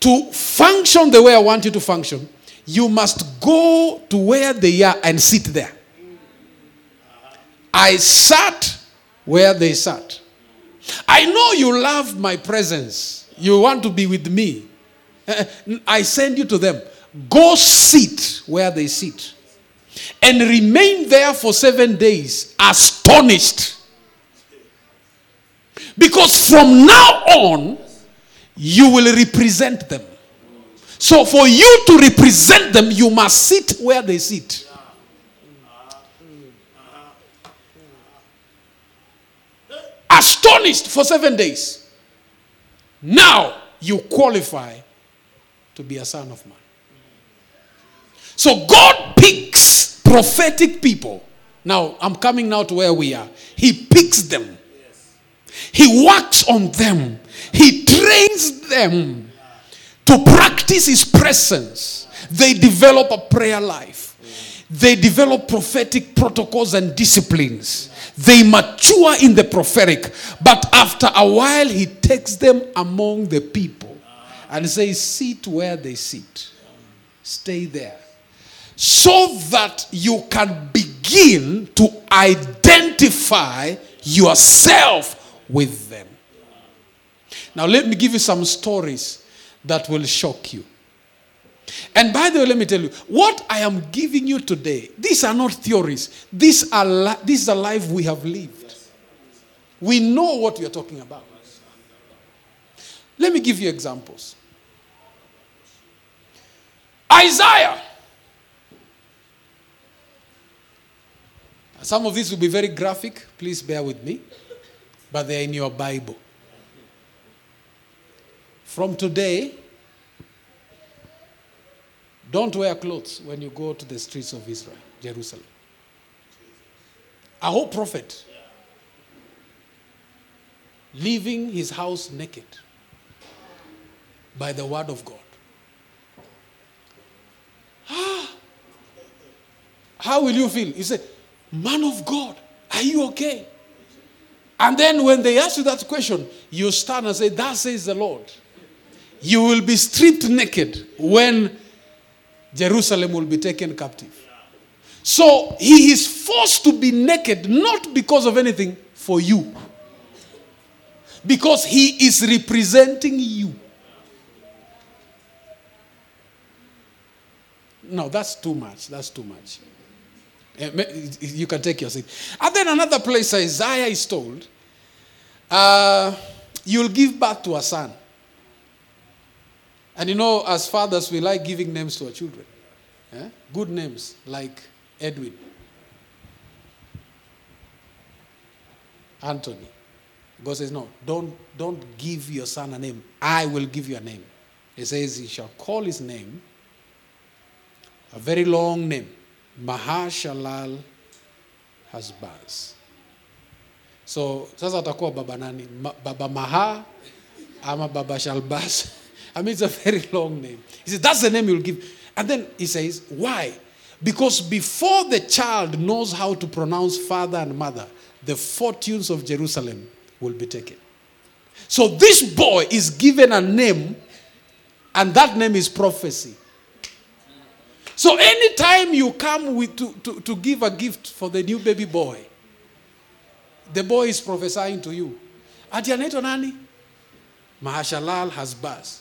to function the way I want you to function, you must go to where they are and sit there. I sat where they sat. I know you love my presence. You want to be with me. Eh, I send you to them. Go sit where they sit and remain there for seven days, astonished. Because from now on, you will represent them. So, for you to represent them, you must sit where they sit. Astonished for seven days. Now you qualify to be a son of man. So, God picks prophetic people. Now, I'm coming now to where we are. He picks them, He works on them, He trains them to practice His presence. They develop a prayer life, they develop prophetic protocols and disciplines. They mature in the prophetic, but after a while, He takes them among the people and says, Sit where they sit, stay there so that you can begin to identify yourself with them. Now, let me give you some stories that will shock you. And by the way, let me tell you what I am giving you today. These are not theories. These are li- this is a life we have lived. We know what we are talking about. Let me give you examples. Isaiah Some of these will be very graphic. Please bear with me. But they're in your Bible. From today, don't wear clothes when you go to the streets of Israel, Jerusalem. A whole prophet leaving his house naked by the word of God. Ah, how will you feel? He said, Man of God, are you okay? And then when they ask you that question, you stand and say, That says the Lord. You will be stripped naked when Jerusalem will be taken captive. So he is forced to be naked, not because of anything, for you. Because he is representing you. No, that's too much. That's too much. You can take your seat. And then another place, Isaiah is told, uh, You'll give birth to a son. And you know, as fathers, we like giving names to our children. Yeah? Good names like Edwin, Anthony. God says, No, don't, don't give your son a name. I will give you a name. He says, He shall call his name, a very long name. Mahashalal Hasbaz. So sasa atakuwa baba nani? Ma, baba Maha ama baba Shalbaz. (laughs) I mean, it's a (laughs) very long name. He says, that's the name you'll give. And then he says, why? Because before the child knows how to pronounce father and mother, the fortunes of Jerusalem will be taken. So this boy is given a name, and that name is prophecy. So anytime you come with to, to, to give a gift for the new baby boy, the boy is prophesying to you. Ati anaitwa nani? Mahashalal Hasbaz.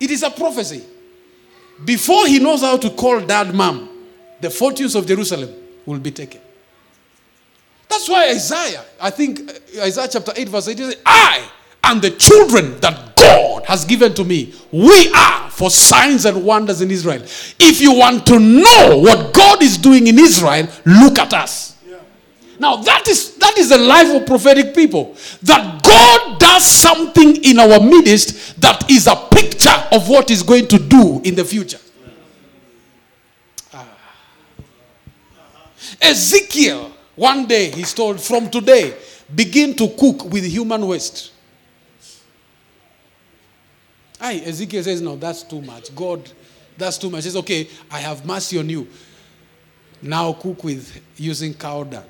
It is a prophecy. Before he knows how to call dad mom, the fortunes of Jerusalem will be taken. That's why Isaiah, I think uh, Isaiah chapter 8, verse 8, says, I and the children that God has given to me, we are for signs and wonders in Israel. If you want to know what God is doing in Israel, look at us. Now that is that is the life of prophetic people. That God does something in our midst that is a picture of what He's going to do in the future. Ah. Ezekiel, one day he's told, from today, begin to cook with human waste. Aye, Ezekiel says, No, that's too much. God, that's too much. He says, Okay, I have mercy on you. Now cook with using cow dung.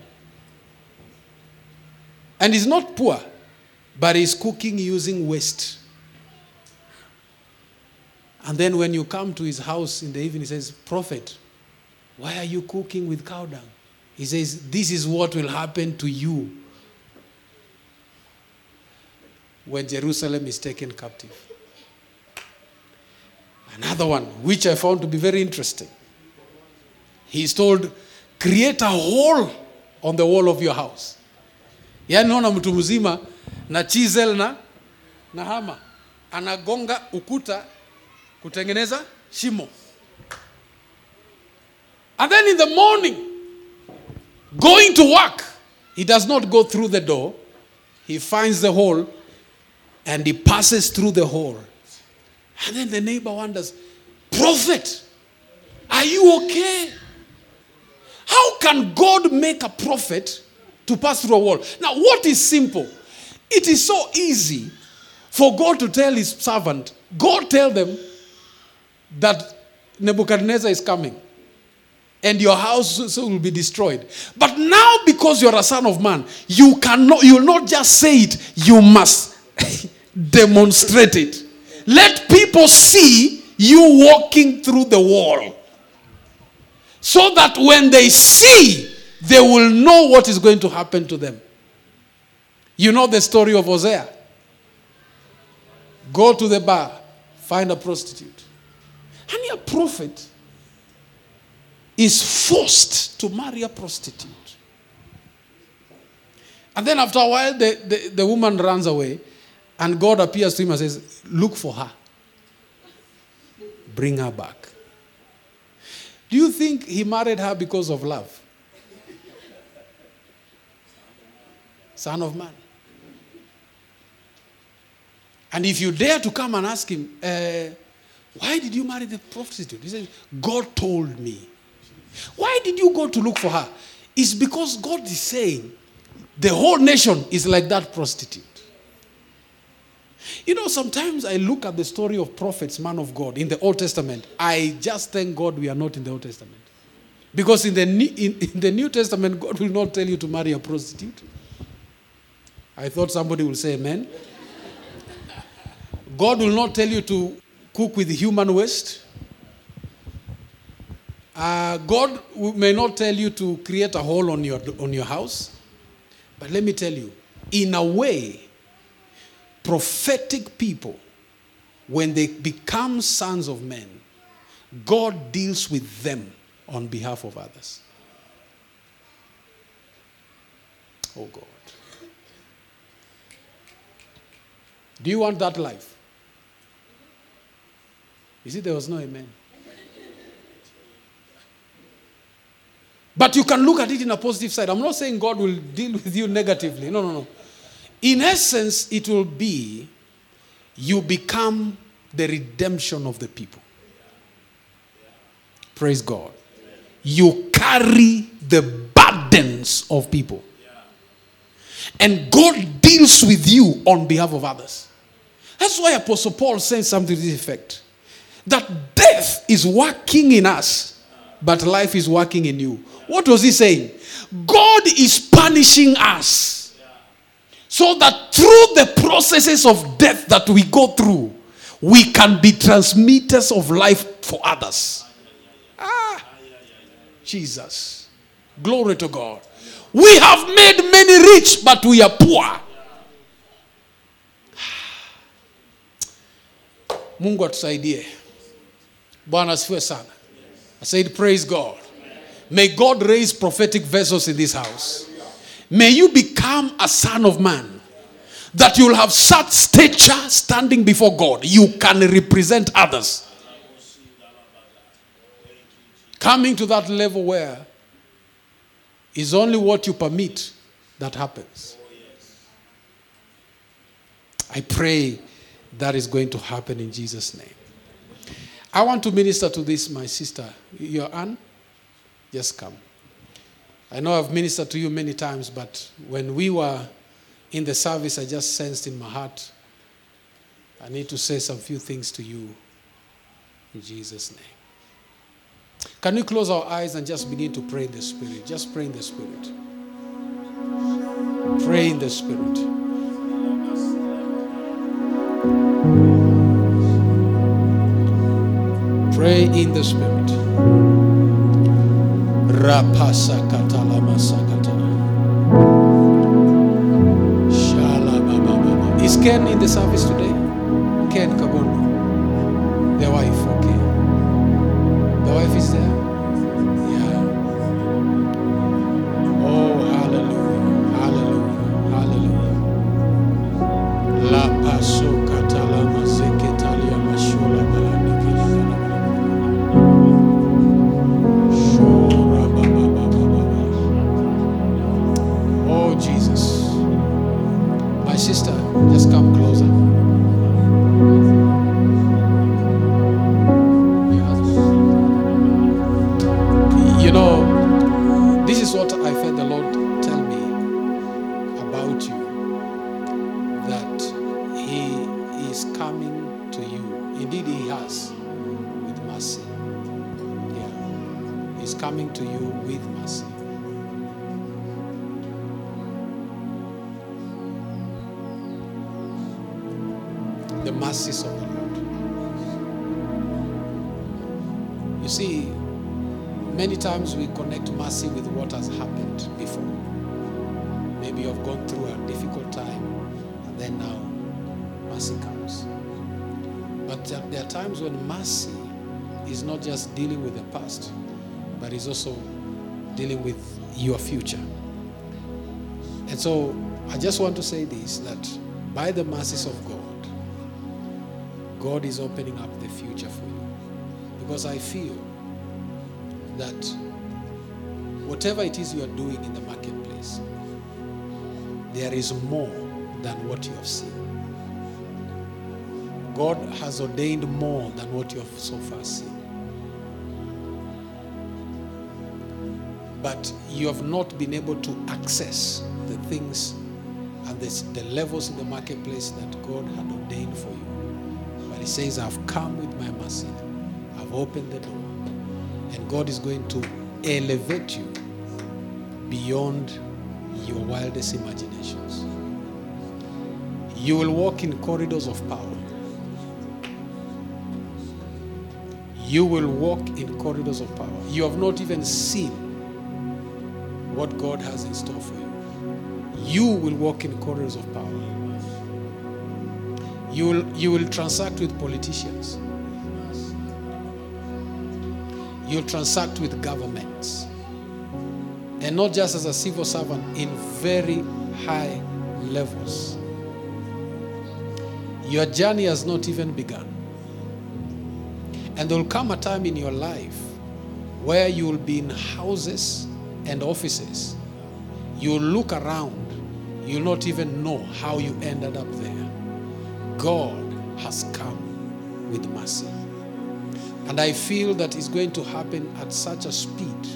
And he's not poor, but he's cooking using waste. And then when you come to his house in the evening, he says, Prophet, why are you cooking with cow dung? He says, This is what will happen to you when Jerusalem is taken captive. Another one, which I found to be very interesting. He's told, create a hole on the wall of your house. Yaani naona mtu mzima na chisel na, na hama anagonga ukuta kutengeneza shimo. And then in the morning, going to work, he does not go through the door. He finds the hole and he passes through the hole. And then the neighbor wonders, Prophet, are you okay? How can God make a prophet to pass through a wall? Now, what is simple? It is so easy for God to tell his servant, God tell them that Nebuchadnezzar is coming and your house will be destroyed. But now, because you're a son of man, you cannot, you will not just say it, you must (laughs) demonstrate it. Let people see you walking through the wall. So that when they see, they will know what is going to happen to them. You know the story of Hosea. Go to the bar, find a prostitute. And a prophet is forced to marry a prostitute. And then after a while, the, the, the woman runs away, and God appears to him and says, Look for her, bring her back. Do you think he married her because of love? Son of man. And if you dare to come and ask him, uh, why did you marry the prostitute? He says, God told me. Why did you go to look for her? It's because God is saying the whole nation is like that prostitute. You know, sometimes I look at the story of prophets, man of God, in the Old Testament. I just thank God we are not in the Old Testament. Because in the, in, in the New Testament, God will not tell you to marry a prostitute. I thought somebody will say amen. God will not tell you to cook with human waste. Uh, God may not tell you to create a hole on your, on your house. But let me tell you, in a way, prophetic people, when they become sons of men, God deals with them on behalf of others. Oh God. Do you want that life? You see, there was no amen. But you can look at it in a positive side. I'm not saying God will deal with you negatively. No, no, no. In essence, it will be you become the redemption of the people. Praise God. You carry the burdens of people. And God deals with you on behalf of others. That's why Apostle Paul says something to this effect that death is working in us, but life is working in you. What was he saying? God is punishing us so that through the processes of death that we go through, we can be transmitters of life for others. Ah, Jesus. Glory to God. We have made many rich, but we are poor. Mungu atusaidie. Bwana asifiwe sana. I said, Praise God. May God raise prophetic vessels in this house. May you become a son of man. That you'll have such stature standing before God. You can represent others. Coming to that level where is only what you permit that happens. I pray that is going to happen in Jesus' name. I want to minister to this, my sister. Your aunt, just come. I know I've ministered to you many times, but when we were in the service, I just sensed in my heart, I need to say some few things to you in Jesus' name. Can we close our eyes and just begin to pray in the Spirit? Just pray in the Spirit. Pray in the Spirit. In the Spirit. Rapasa katalama. Is Ken in the service today? Ken Kabondo. The wife, okay. The wife is there? Past, but is also dealing with your future. And so I just want to say this that by the mercies of God, God is opening up the future for you. Because I feel that whatever it is you are doing in the marketplace, there is more than what you have seen. God has ordained more than what you have so far seen. But you have not been able to access the things and the, the levels in the marketplace that God had ordained for you. But He says, I've come with my mercy, I've opened the door, and God is going to elevate you beyond your wildest imaginations. You will walk in corridors of power. You will walk in corridors of power. You have not even seen what God has in store for you. You will walk in corridors of power. You will, you will transact with politicians. You'll transact with governments. And not just as a civil servant, in very high levels. Your journey has not even begun. And there will come a time in your life where you will be in houses and offices. You'll look around, you'll not even know how you ended up there. God has come with mercy. And I feel that it's going to happen at such a speed.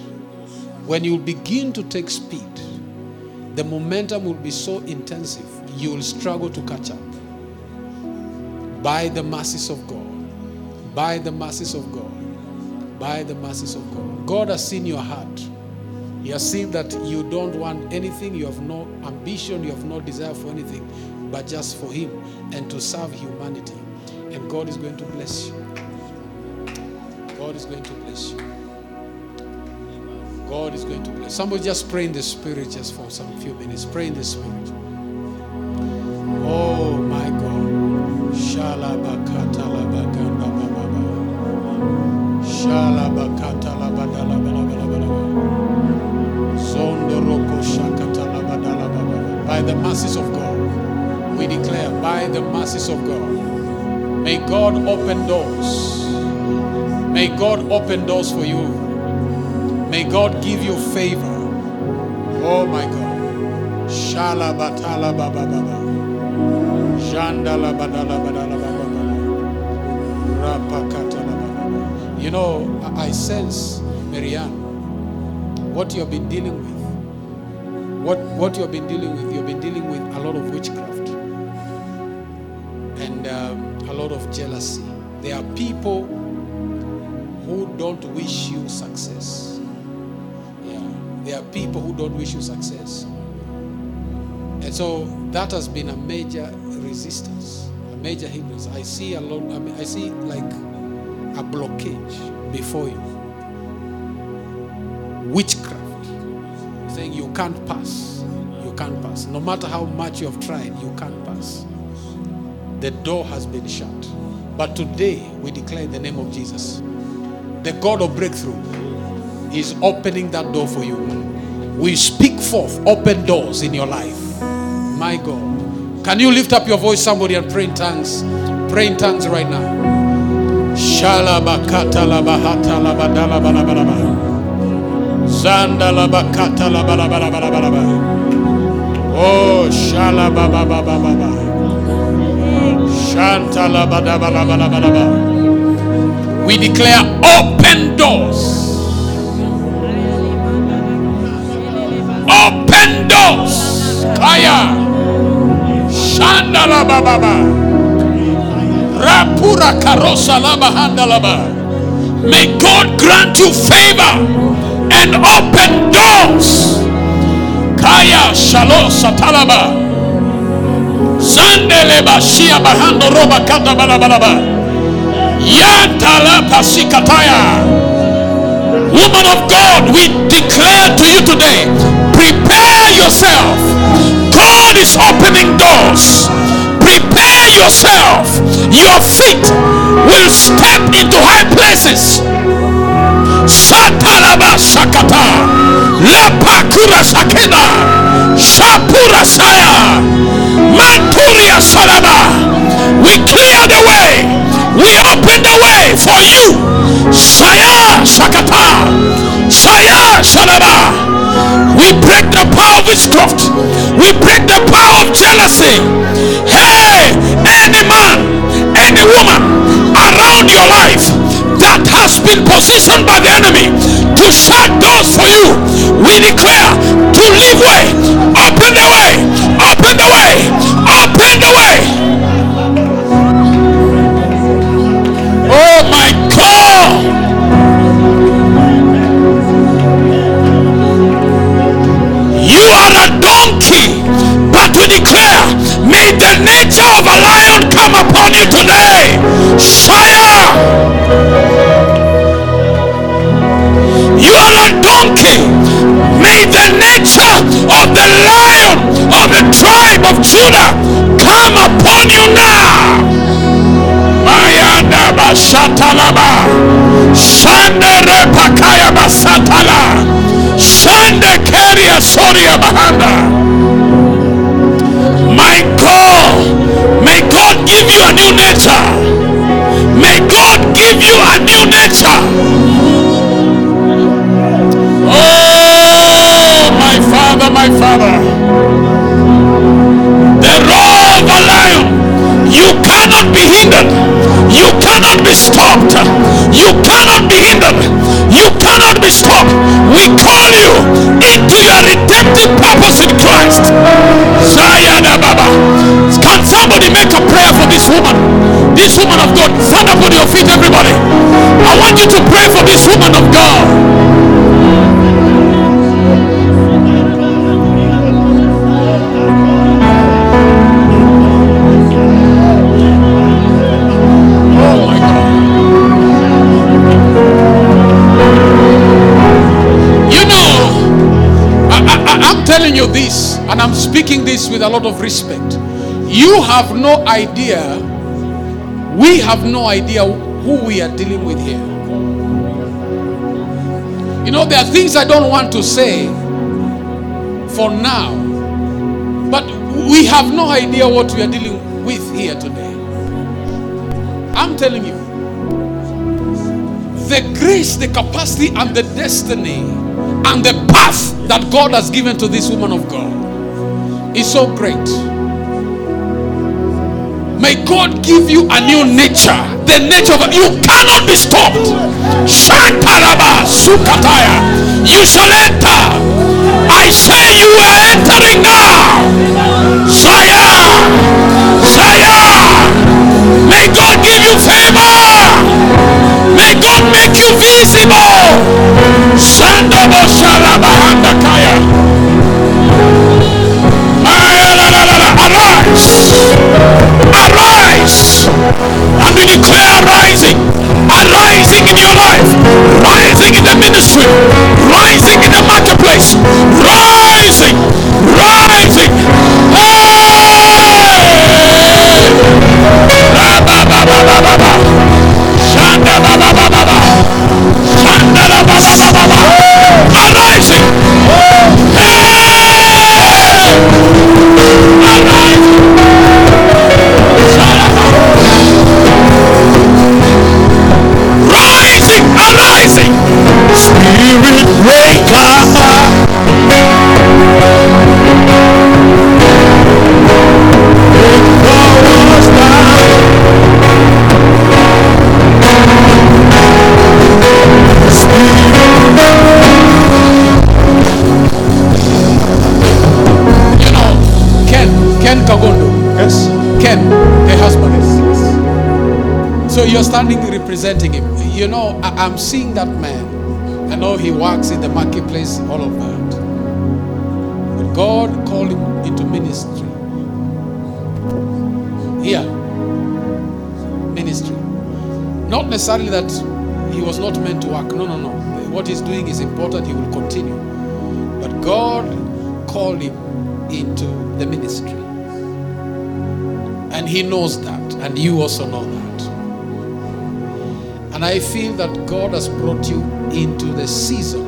When you begin to take speed, the momentum will be so intensive, you will struggle to catch up. By the mercies of God. By the mercies of God. By the mercies of God. God has seen your heart. He has seen that you don't want anything, you have no ambition, you have no desire for anything, but just for Him and to serve humanity. And God is going to bless you. God is going to bless you. God is going to bless. Somebody just pray in the spirit just for some few minutes. Pray in the spirit. Oh my God. Mercies of God, we declare by the mercies of God, may God open doors. May God open doors for you. May God give you favor. Oh my God. Shala batala baba baba. Jandala badala badala baba. You know, I I sense, Marianne, what you've been dealing with. What, you've been dealing with, you've been dealing with a lot of witchcraft and um, a lot of jealousy. There are people who don't wish you success. Yeah, there are people who don't wish you success. And so that has been a major resistance, a major hindrance. I see a lot, I, mean, I see like a blockage before you. Witchcraft. Saying you can't pass. Can't pass. No matter how much you have tried, you can't pass. The door has been shut. But today we declare in the name of Jesus the God of breakthrough is opening that door for you. We speak forth open doors in your life. My God. Can you lift up your voice, somebody, and pray in tongues? Pray in tongues right now. Shalabakata labahata labadala balabalaba. Zanda labakata labalabalabalaba. Oh, shalabababababa. Shanta labadabalabalaba. We declare open doors. Open doors. Kaya. Shandala bababa. Rapura karosa laba handalaba. May God grant you favor and open doors. Kaya shalo satalaba. Zandele bashia bahando roba kata balabalaba. Yantala pasikataya. Woman of God, we declare to you today prepare yourself. God is opening doors. Prepare yourself. Your feet will step into high places. Satalaba Shakata. Lapakura Sakena. Shapura Saya. Manturia Salaba. We clear the way. We open the way for you. Saya Shakata. Saya Shalaba. We break the power of witchcraft. We break the power of jealousy. Hey, any man, any woman around your life has been positioned by the enemy to shut doors for you, we declare to leave way, open the way, open the way, open the way. Oh my God. You are a donkey, but we declare, may the nature of a lion come upon you today. Shire. Lot of respect. You have no idea, we have no idea who we are dealing with here. You know, there are things I don't want to say for now, but we have no idea what we are dealing with here today. I'm telling you, the grace, the capacity, and the destiny and the path that God has given to this woman of God so great. May God give you a new nature. The nature of you cannot be stopped. Shataraba Sukataya. You shall enter. I say you are entering now. Saya. Saya. May God give you favor. May God make you visible. Sandabo Shalabahandakaya. Arise. Arise. And we declare rising. Arising in your life. Rising in the ministry. Rising in the marketplace. Rising. Rising. The husband. Is. So you're standing representing him. You know, I, am seeing that man. Know he works in the marketplace, all of that. But God called him into ministry. Here. Ministry. Not necessarily that he was not meant to work. No, no, no. What he's doing is important. He will continue. But God called him into the ministry. And he knows that. And you also know that. And I feel that God has brought you into the season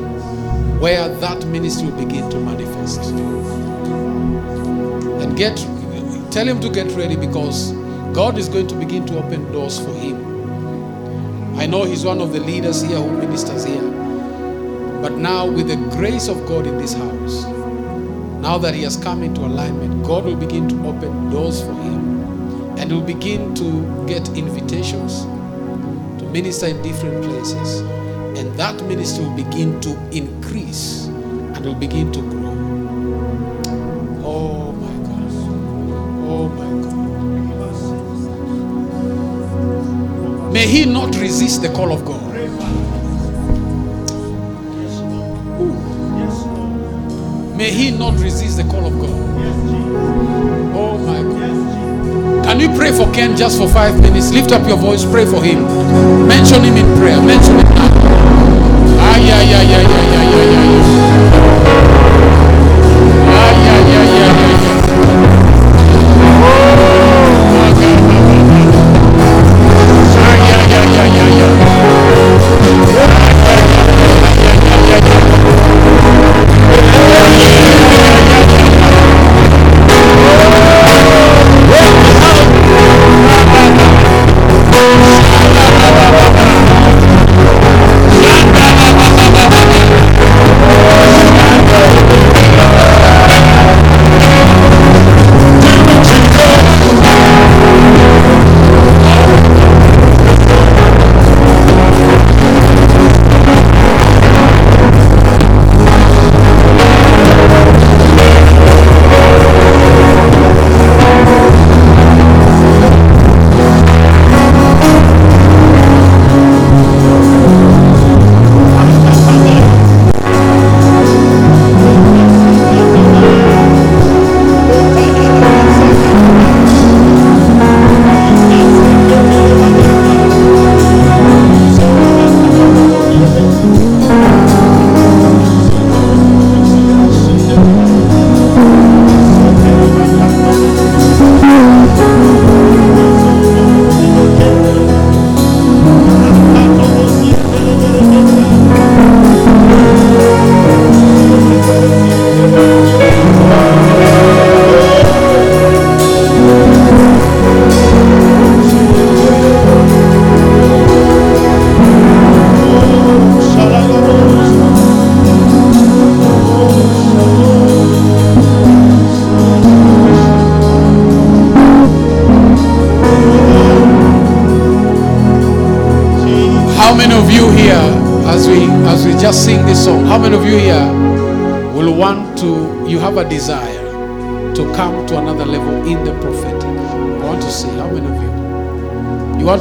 where that ministry will begin to manifest. And get tell him to get ready because God is going to begin to open doors for him. I know he's one of the leaders here who ministers here. But now, with the grace of God in this house, now that he has come into alignment, God will begin to open doors for him and will begin to get invitations minister in different places. And that ministry will begin to increase and will begin to grow. Oh my God. Oh my God. May he not resist the call of God. May he not resist the call of God. Oh my God. Can you pray for Ken just for five minutes? Lift up your voice, pray for him. Mention him in prayer. Mention him now. Ah, yeah, yeah, yeah, yeah, yeah, yeah, yeah.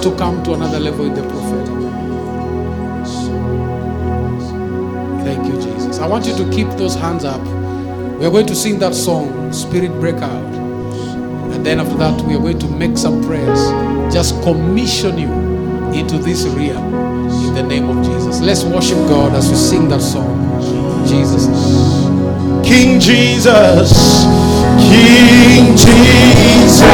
To come to another level in the prophetic? Thank you, Jesus. I want you to keep those hands up. We are going to sing that song, Spirit Breakout. And then after that, we are going to make some prayers. Just commission you into this realm in the name of Jesus. Let's worship God as we sing that song. Jesus. King Jesus, King Jesus.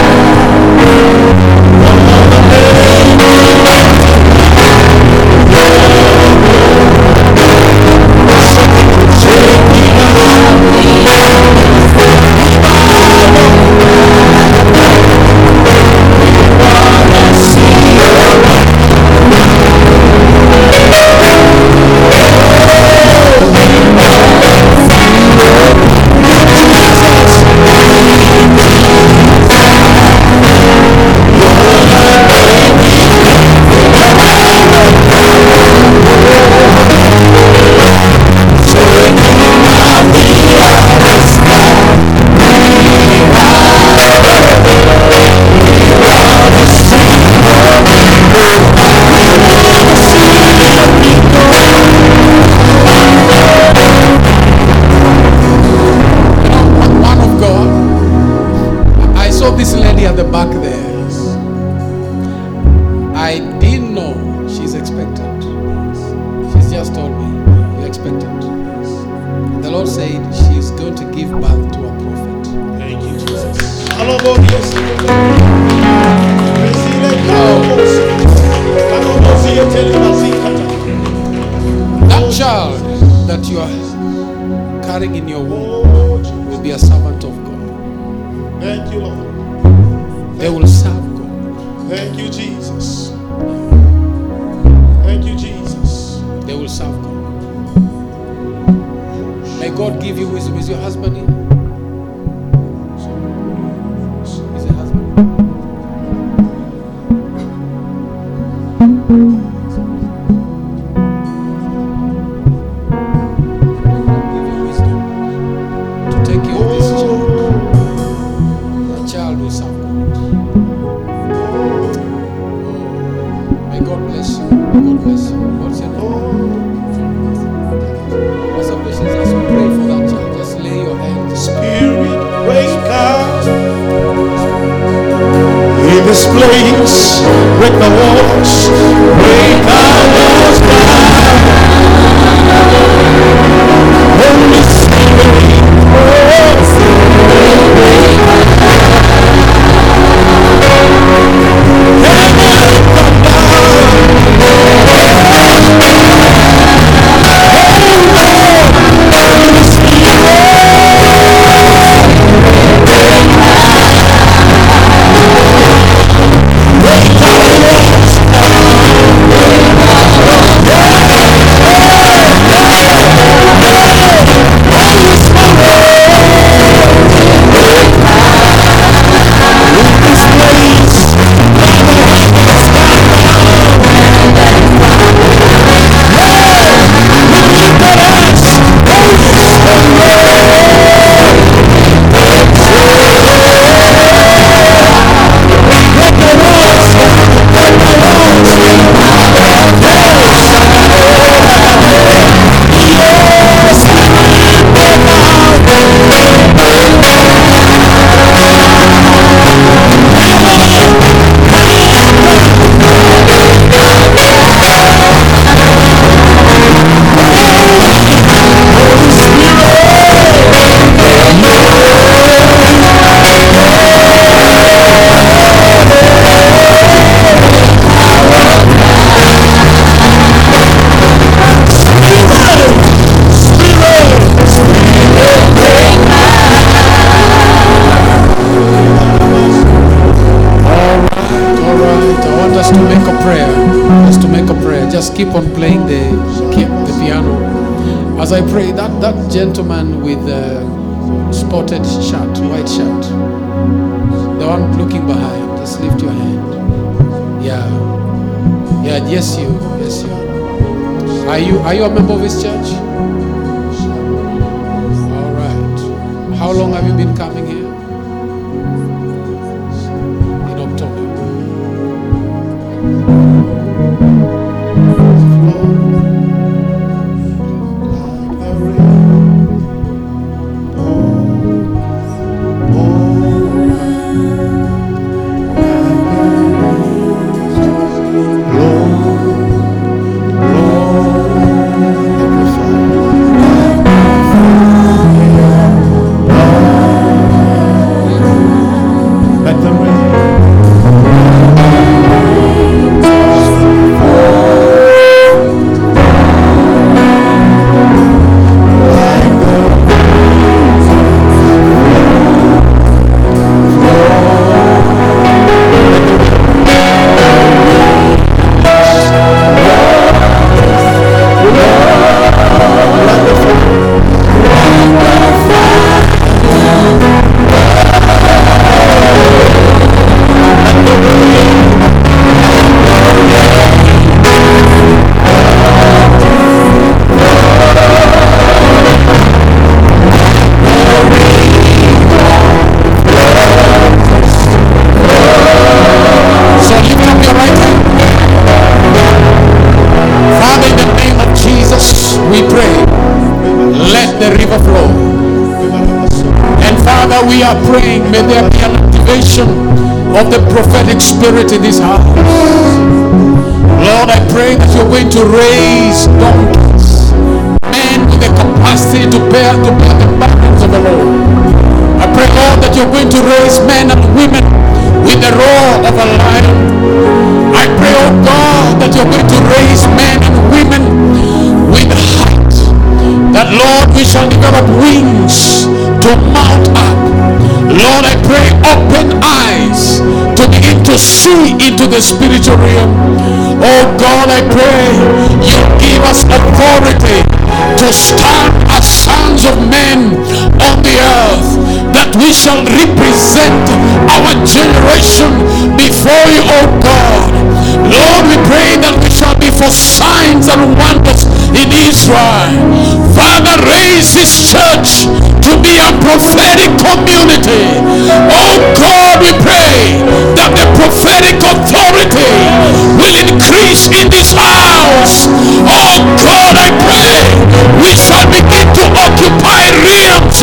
Keep on playing the the piano. As I pray, that that gentleman with the spotted shirt, white shirt, the one looking behind, just lift your hand. Yeah, yeah. Yes, you. Yes, you. Are you are you a member of his church? All right. How long have you been coming spirit in this house. Into the spiritual realm. Oh God, I pray you give us authority to stand as sons of men on the earth, that we shall represent our generation before you, oh God. Lord, we pray that we shall be for signs and wonders in Israel. Father, raise this church to be a prophetic community. Oh God, we pray that the prophetic authority will increase in this house. Oh God, I pray we shall begin to occupy realms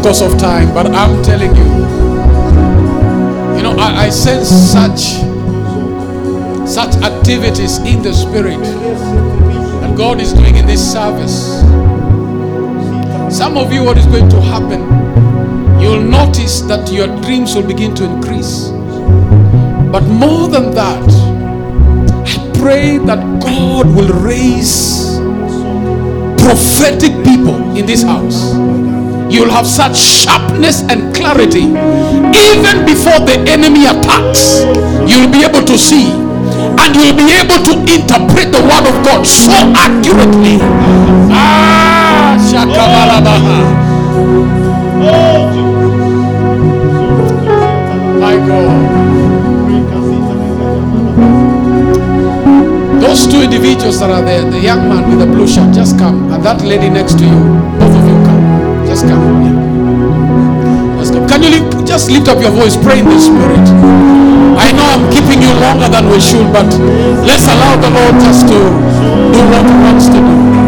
because of time, but I'm telling you, you know, I, I sense such such activities in the spirit that God is doing in this service. Some of you, what is going to happen, you'll notice that your dreams will begin to increase. But more than that, I pray that God will raise prophetic people in this house. You'll have such sharpness and clarity. Even before the enemy attacks, you'll be able to see and you'll be able to interpret the word of God so accurately. Ah. Those two individuals that are there, the young man with the blue shirt, just come. And that lady next to you, both of you come. Come. Can you lift, just lift up your voice, pray in the spirit? I know I'm keeping you longer than we should, but let's allow the Lord just to do what He wants to do.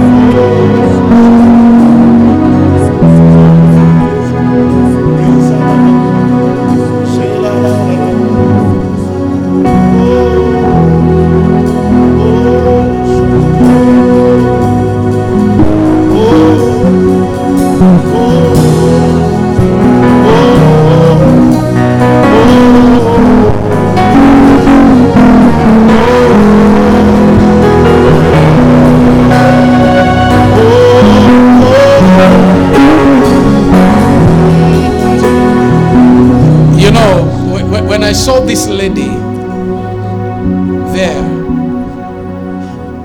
This lady there,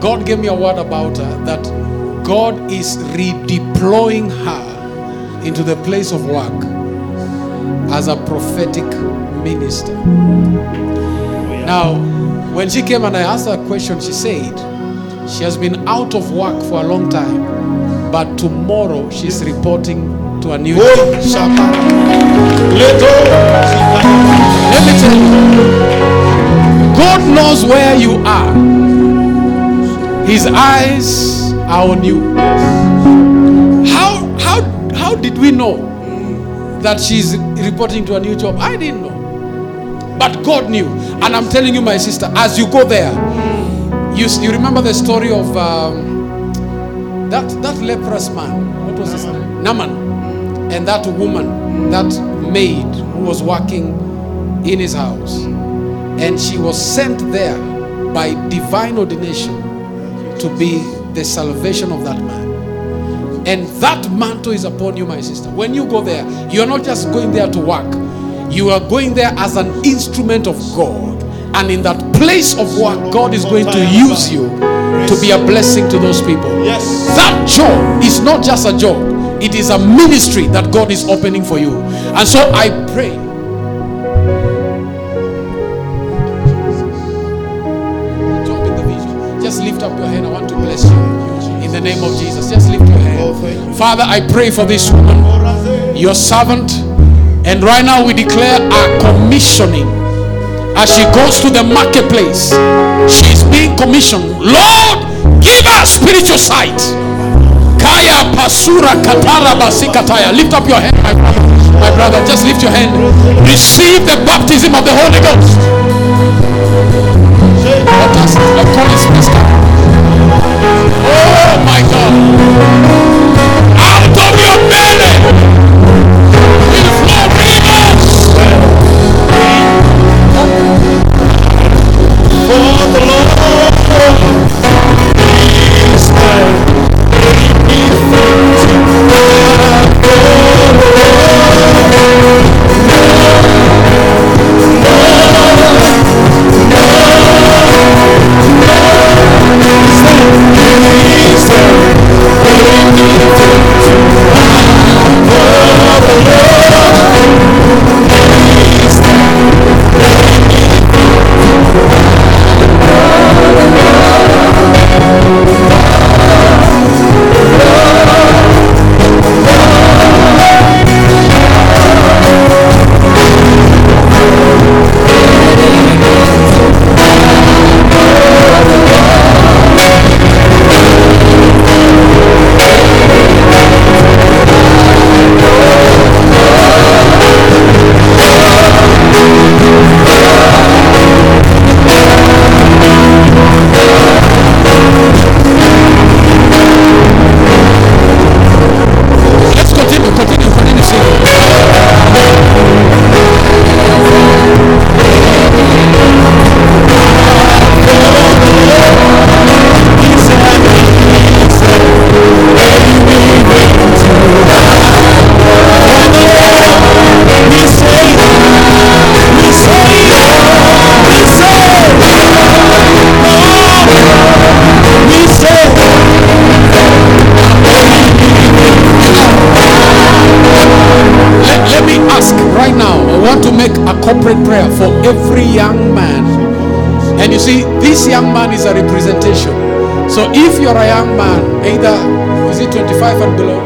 God gave me a word about her that God is redeploying her into the place of work as a prophetic minister. Now, when she came and I asked her a question, she said she has been out of work for a long time, but tomorrow she's reporting to a new job. Leto. Let me tell you, God knows where you are. His eyes are on you. How how how did we know that she's reporting to a new job? I didn't know. But God knew. And I'm telling you, my sister, as you go there, you, you remember the story of um, that, that leprous man. What was his name? Naaman. And that woman, that maid who was working in his house. And she was sent there by divine ordination to be the salvation of that man. And that mantle is upon you, my sister. When you go there, you are not just going there to work, you are going there as an instrument of God. And in that place of work, God is going to use you to be a blessing to those people. Yes. That job is not just a job, it is a ministry that God is opening for you. And so I pray. Jump in the vision. Just lift up your hand. I want to bless you in the name of Jesus. Just lift your hand. Father, I pray for this woman, your servant. And right now we declare our commissioning as she goes to the marketplace. She's being commissioned. Lord, give her spiritual sight. Pasura katara basikataya. Lift up your hand, my brother. My brother, just lift your hand. Receive the baptism of the Holy Ghost. Oh my God. Prayer for every young man. And you see, this young man is a representation. So if you're a young man, either is it 25 and below?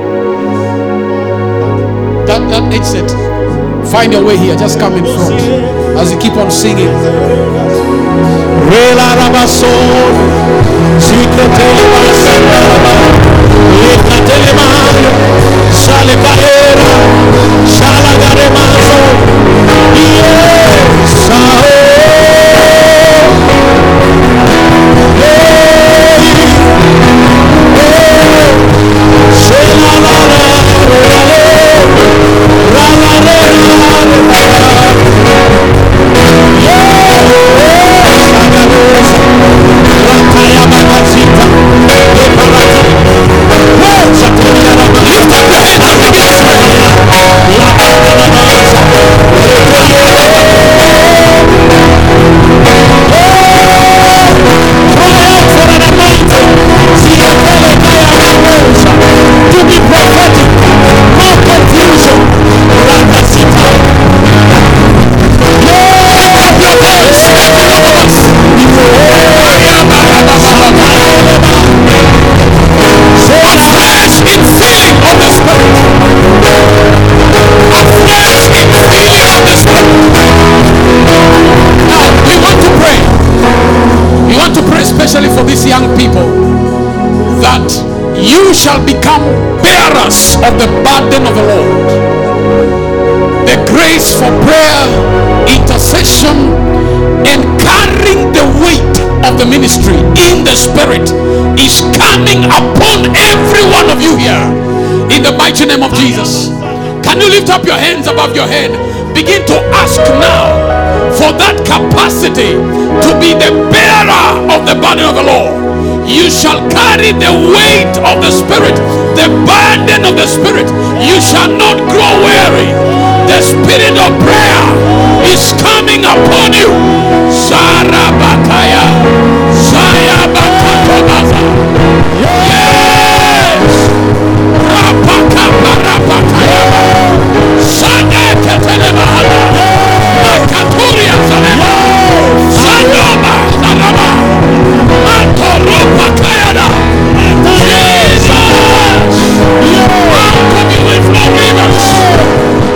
That that age set. Find your way here. Just come in front as you keep on singing. Bearers of the burden of the Lord. The grace for prayer, intercession, and carrying the weight of the ministry in the spirit is coming upon every one of you here in the mighty name of Jesus. Can you lift up your hands above your head? Begin to ask now for that capacity to be the bearer of the burden of the Lord. You shall carry the weight of the Spirit, the burden of the Spirit. You shall not grow weary. The Spirit of prayer is coming upon you. Sarabakaya. Sayabakatobaza. Yes. Jesus. You will flow rivers. Rivers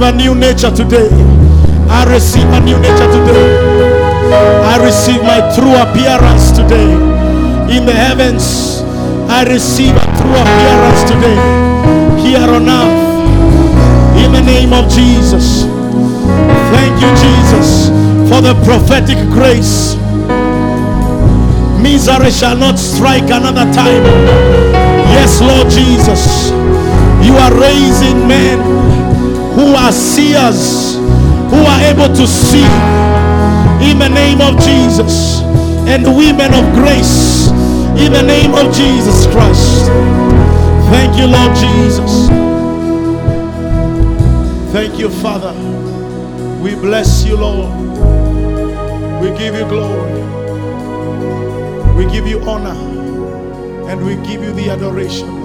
receive a new nature today. I receive a new nature today. I receive my true appearance today. In the heavens, I receive a true appearance today. Here on earth, in the name of Jesus. Thank you, Jesus, for the prophetic grace. Misery shall not strike another time. Yes, Lord Jesus, you are raising men who are seers, who are able to see in the name of Jesus, and women of grace in the name of Jesus Christ. Thank you, Lord Jesus. Thank you, Father. We bless you, Lord. We give you glory. We give you honor. And we give you the adoration.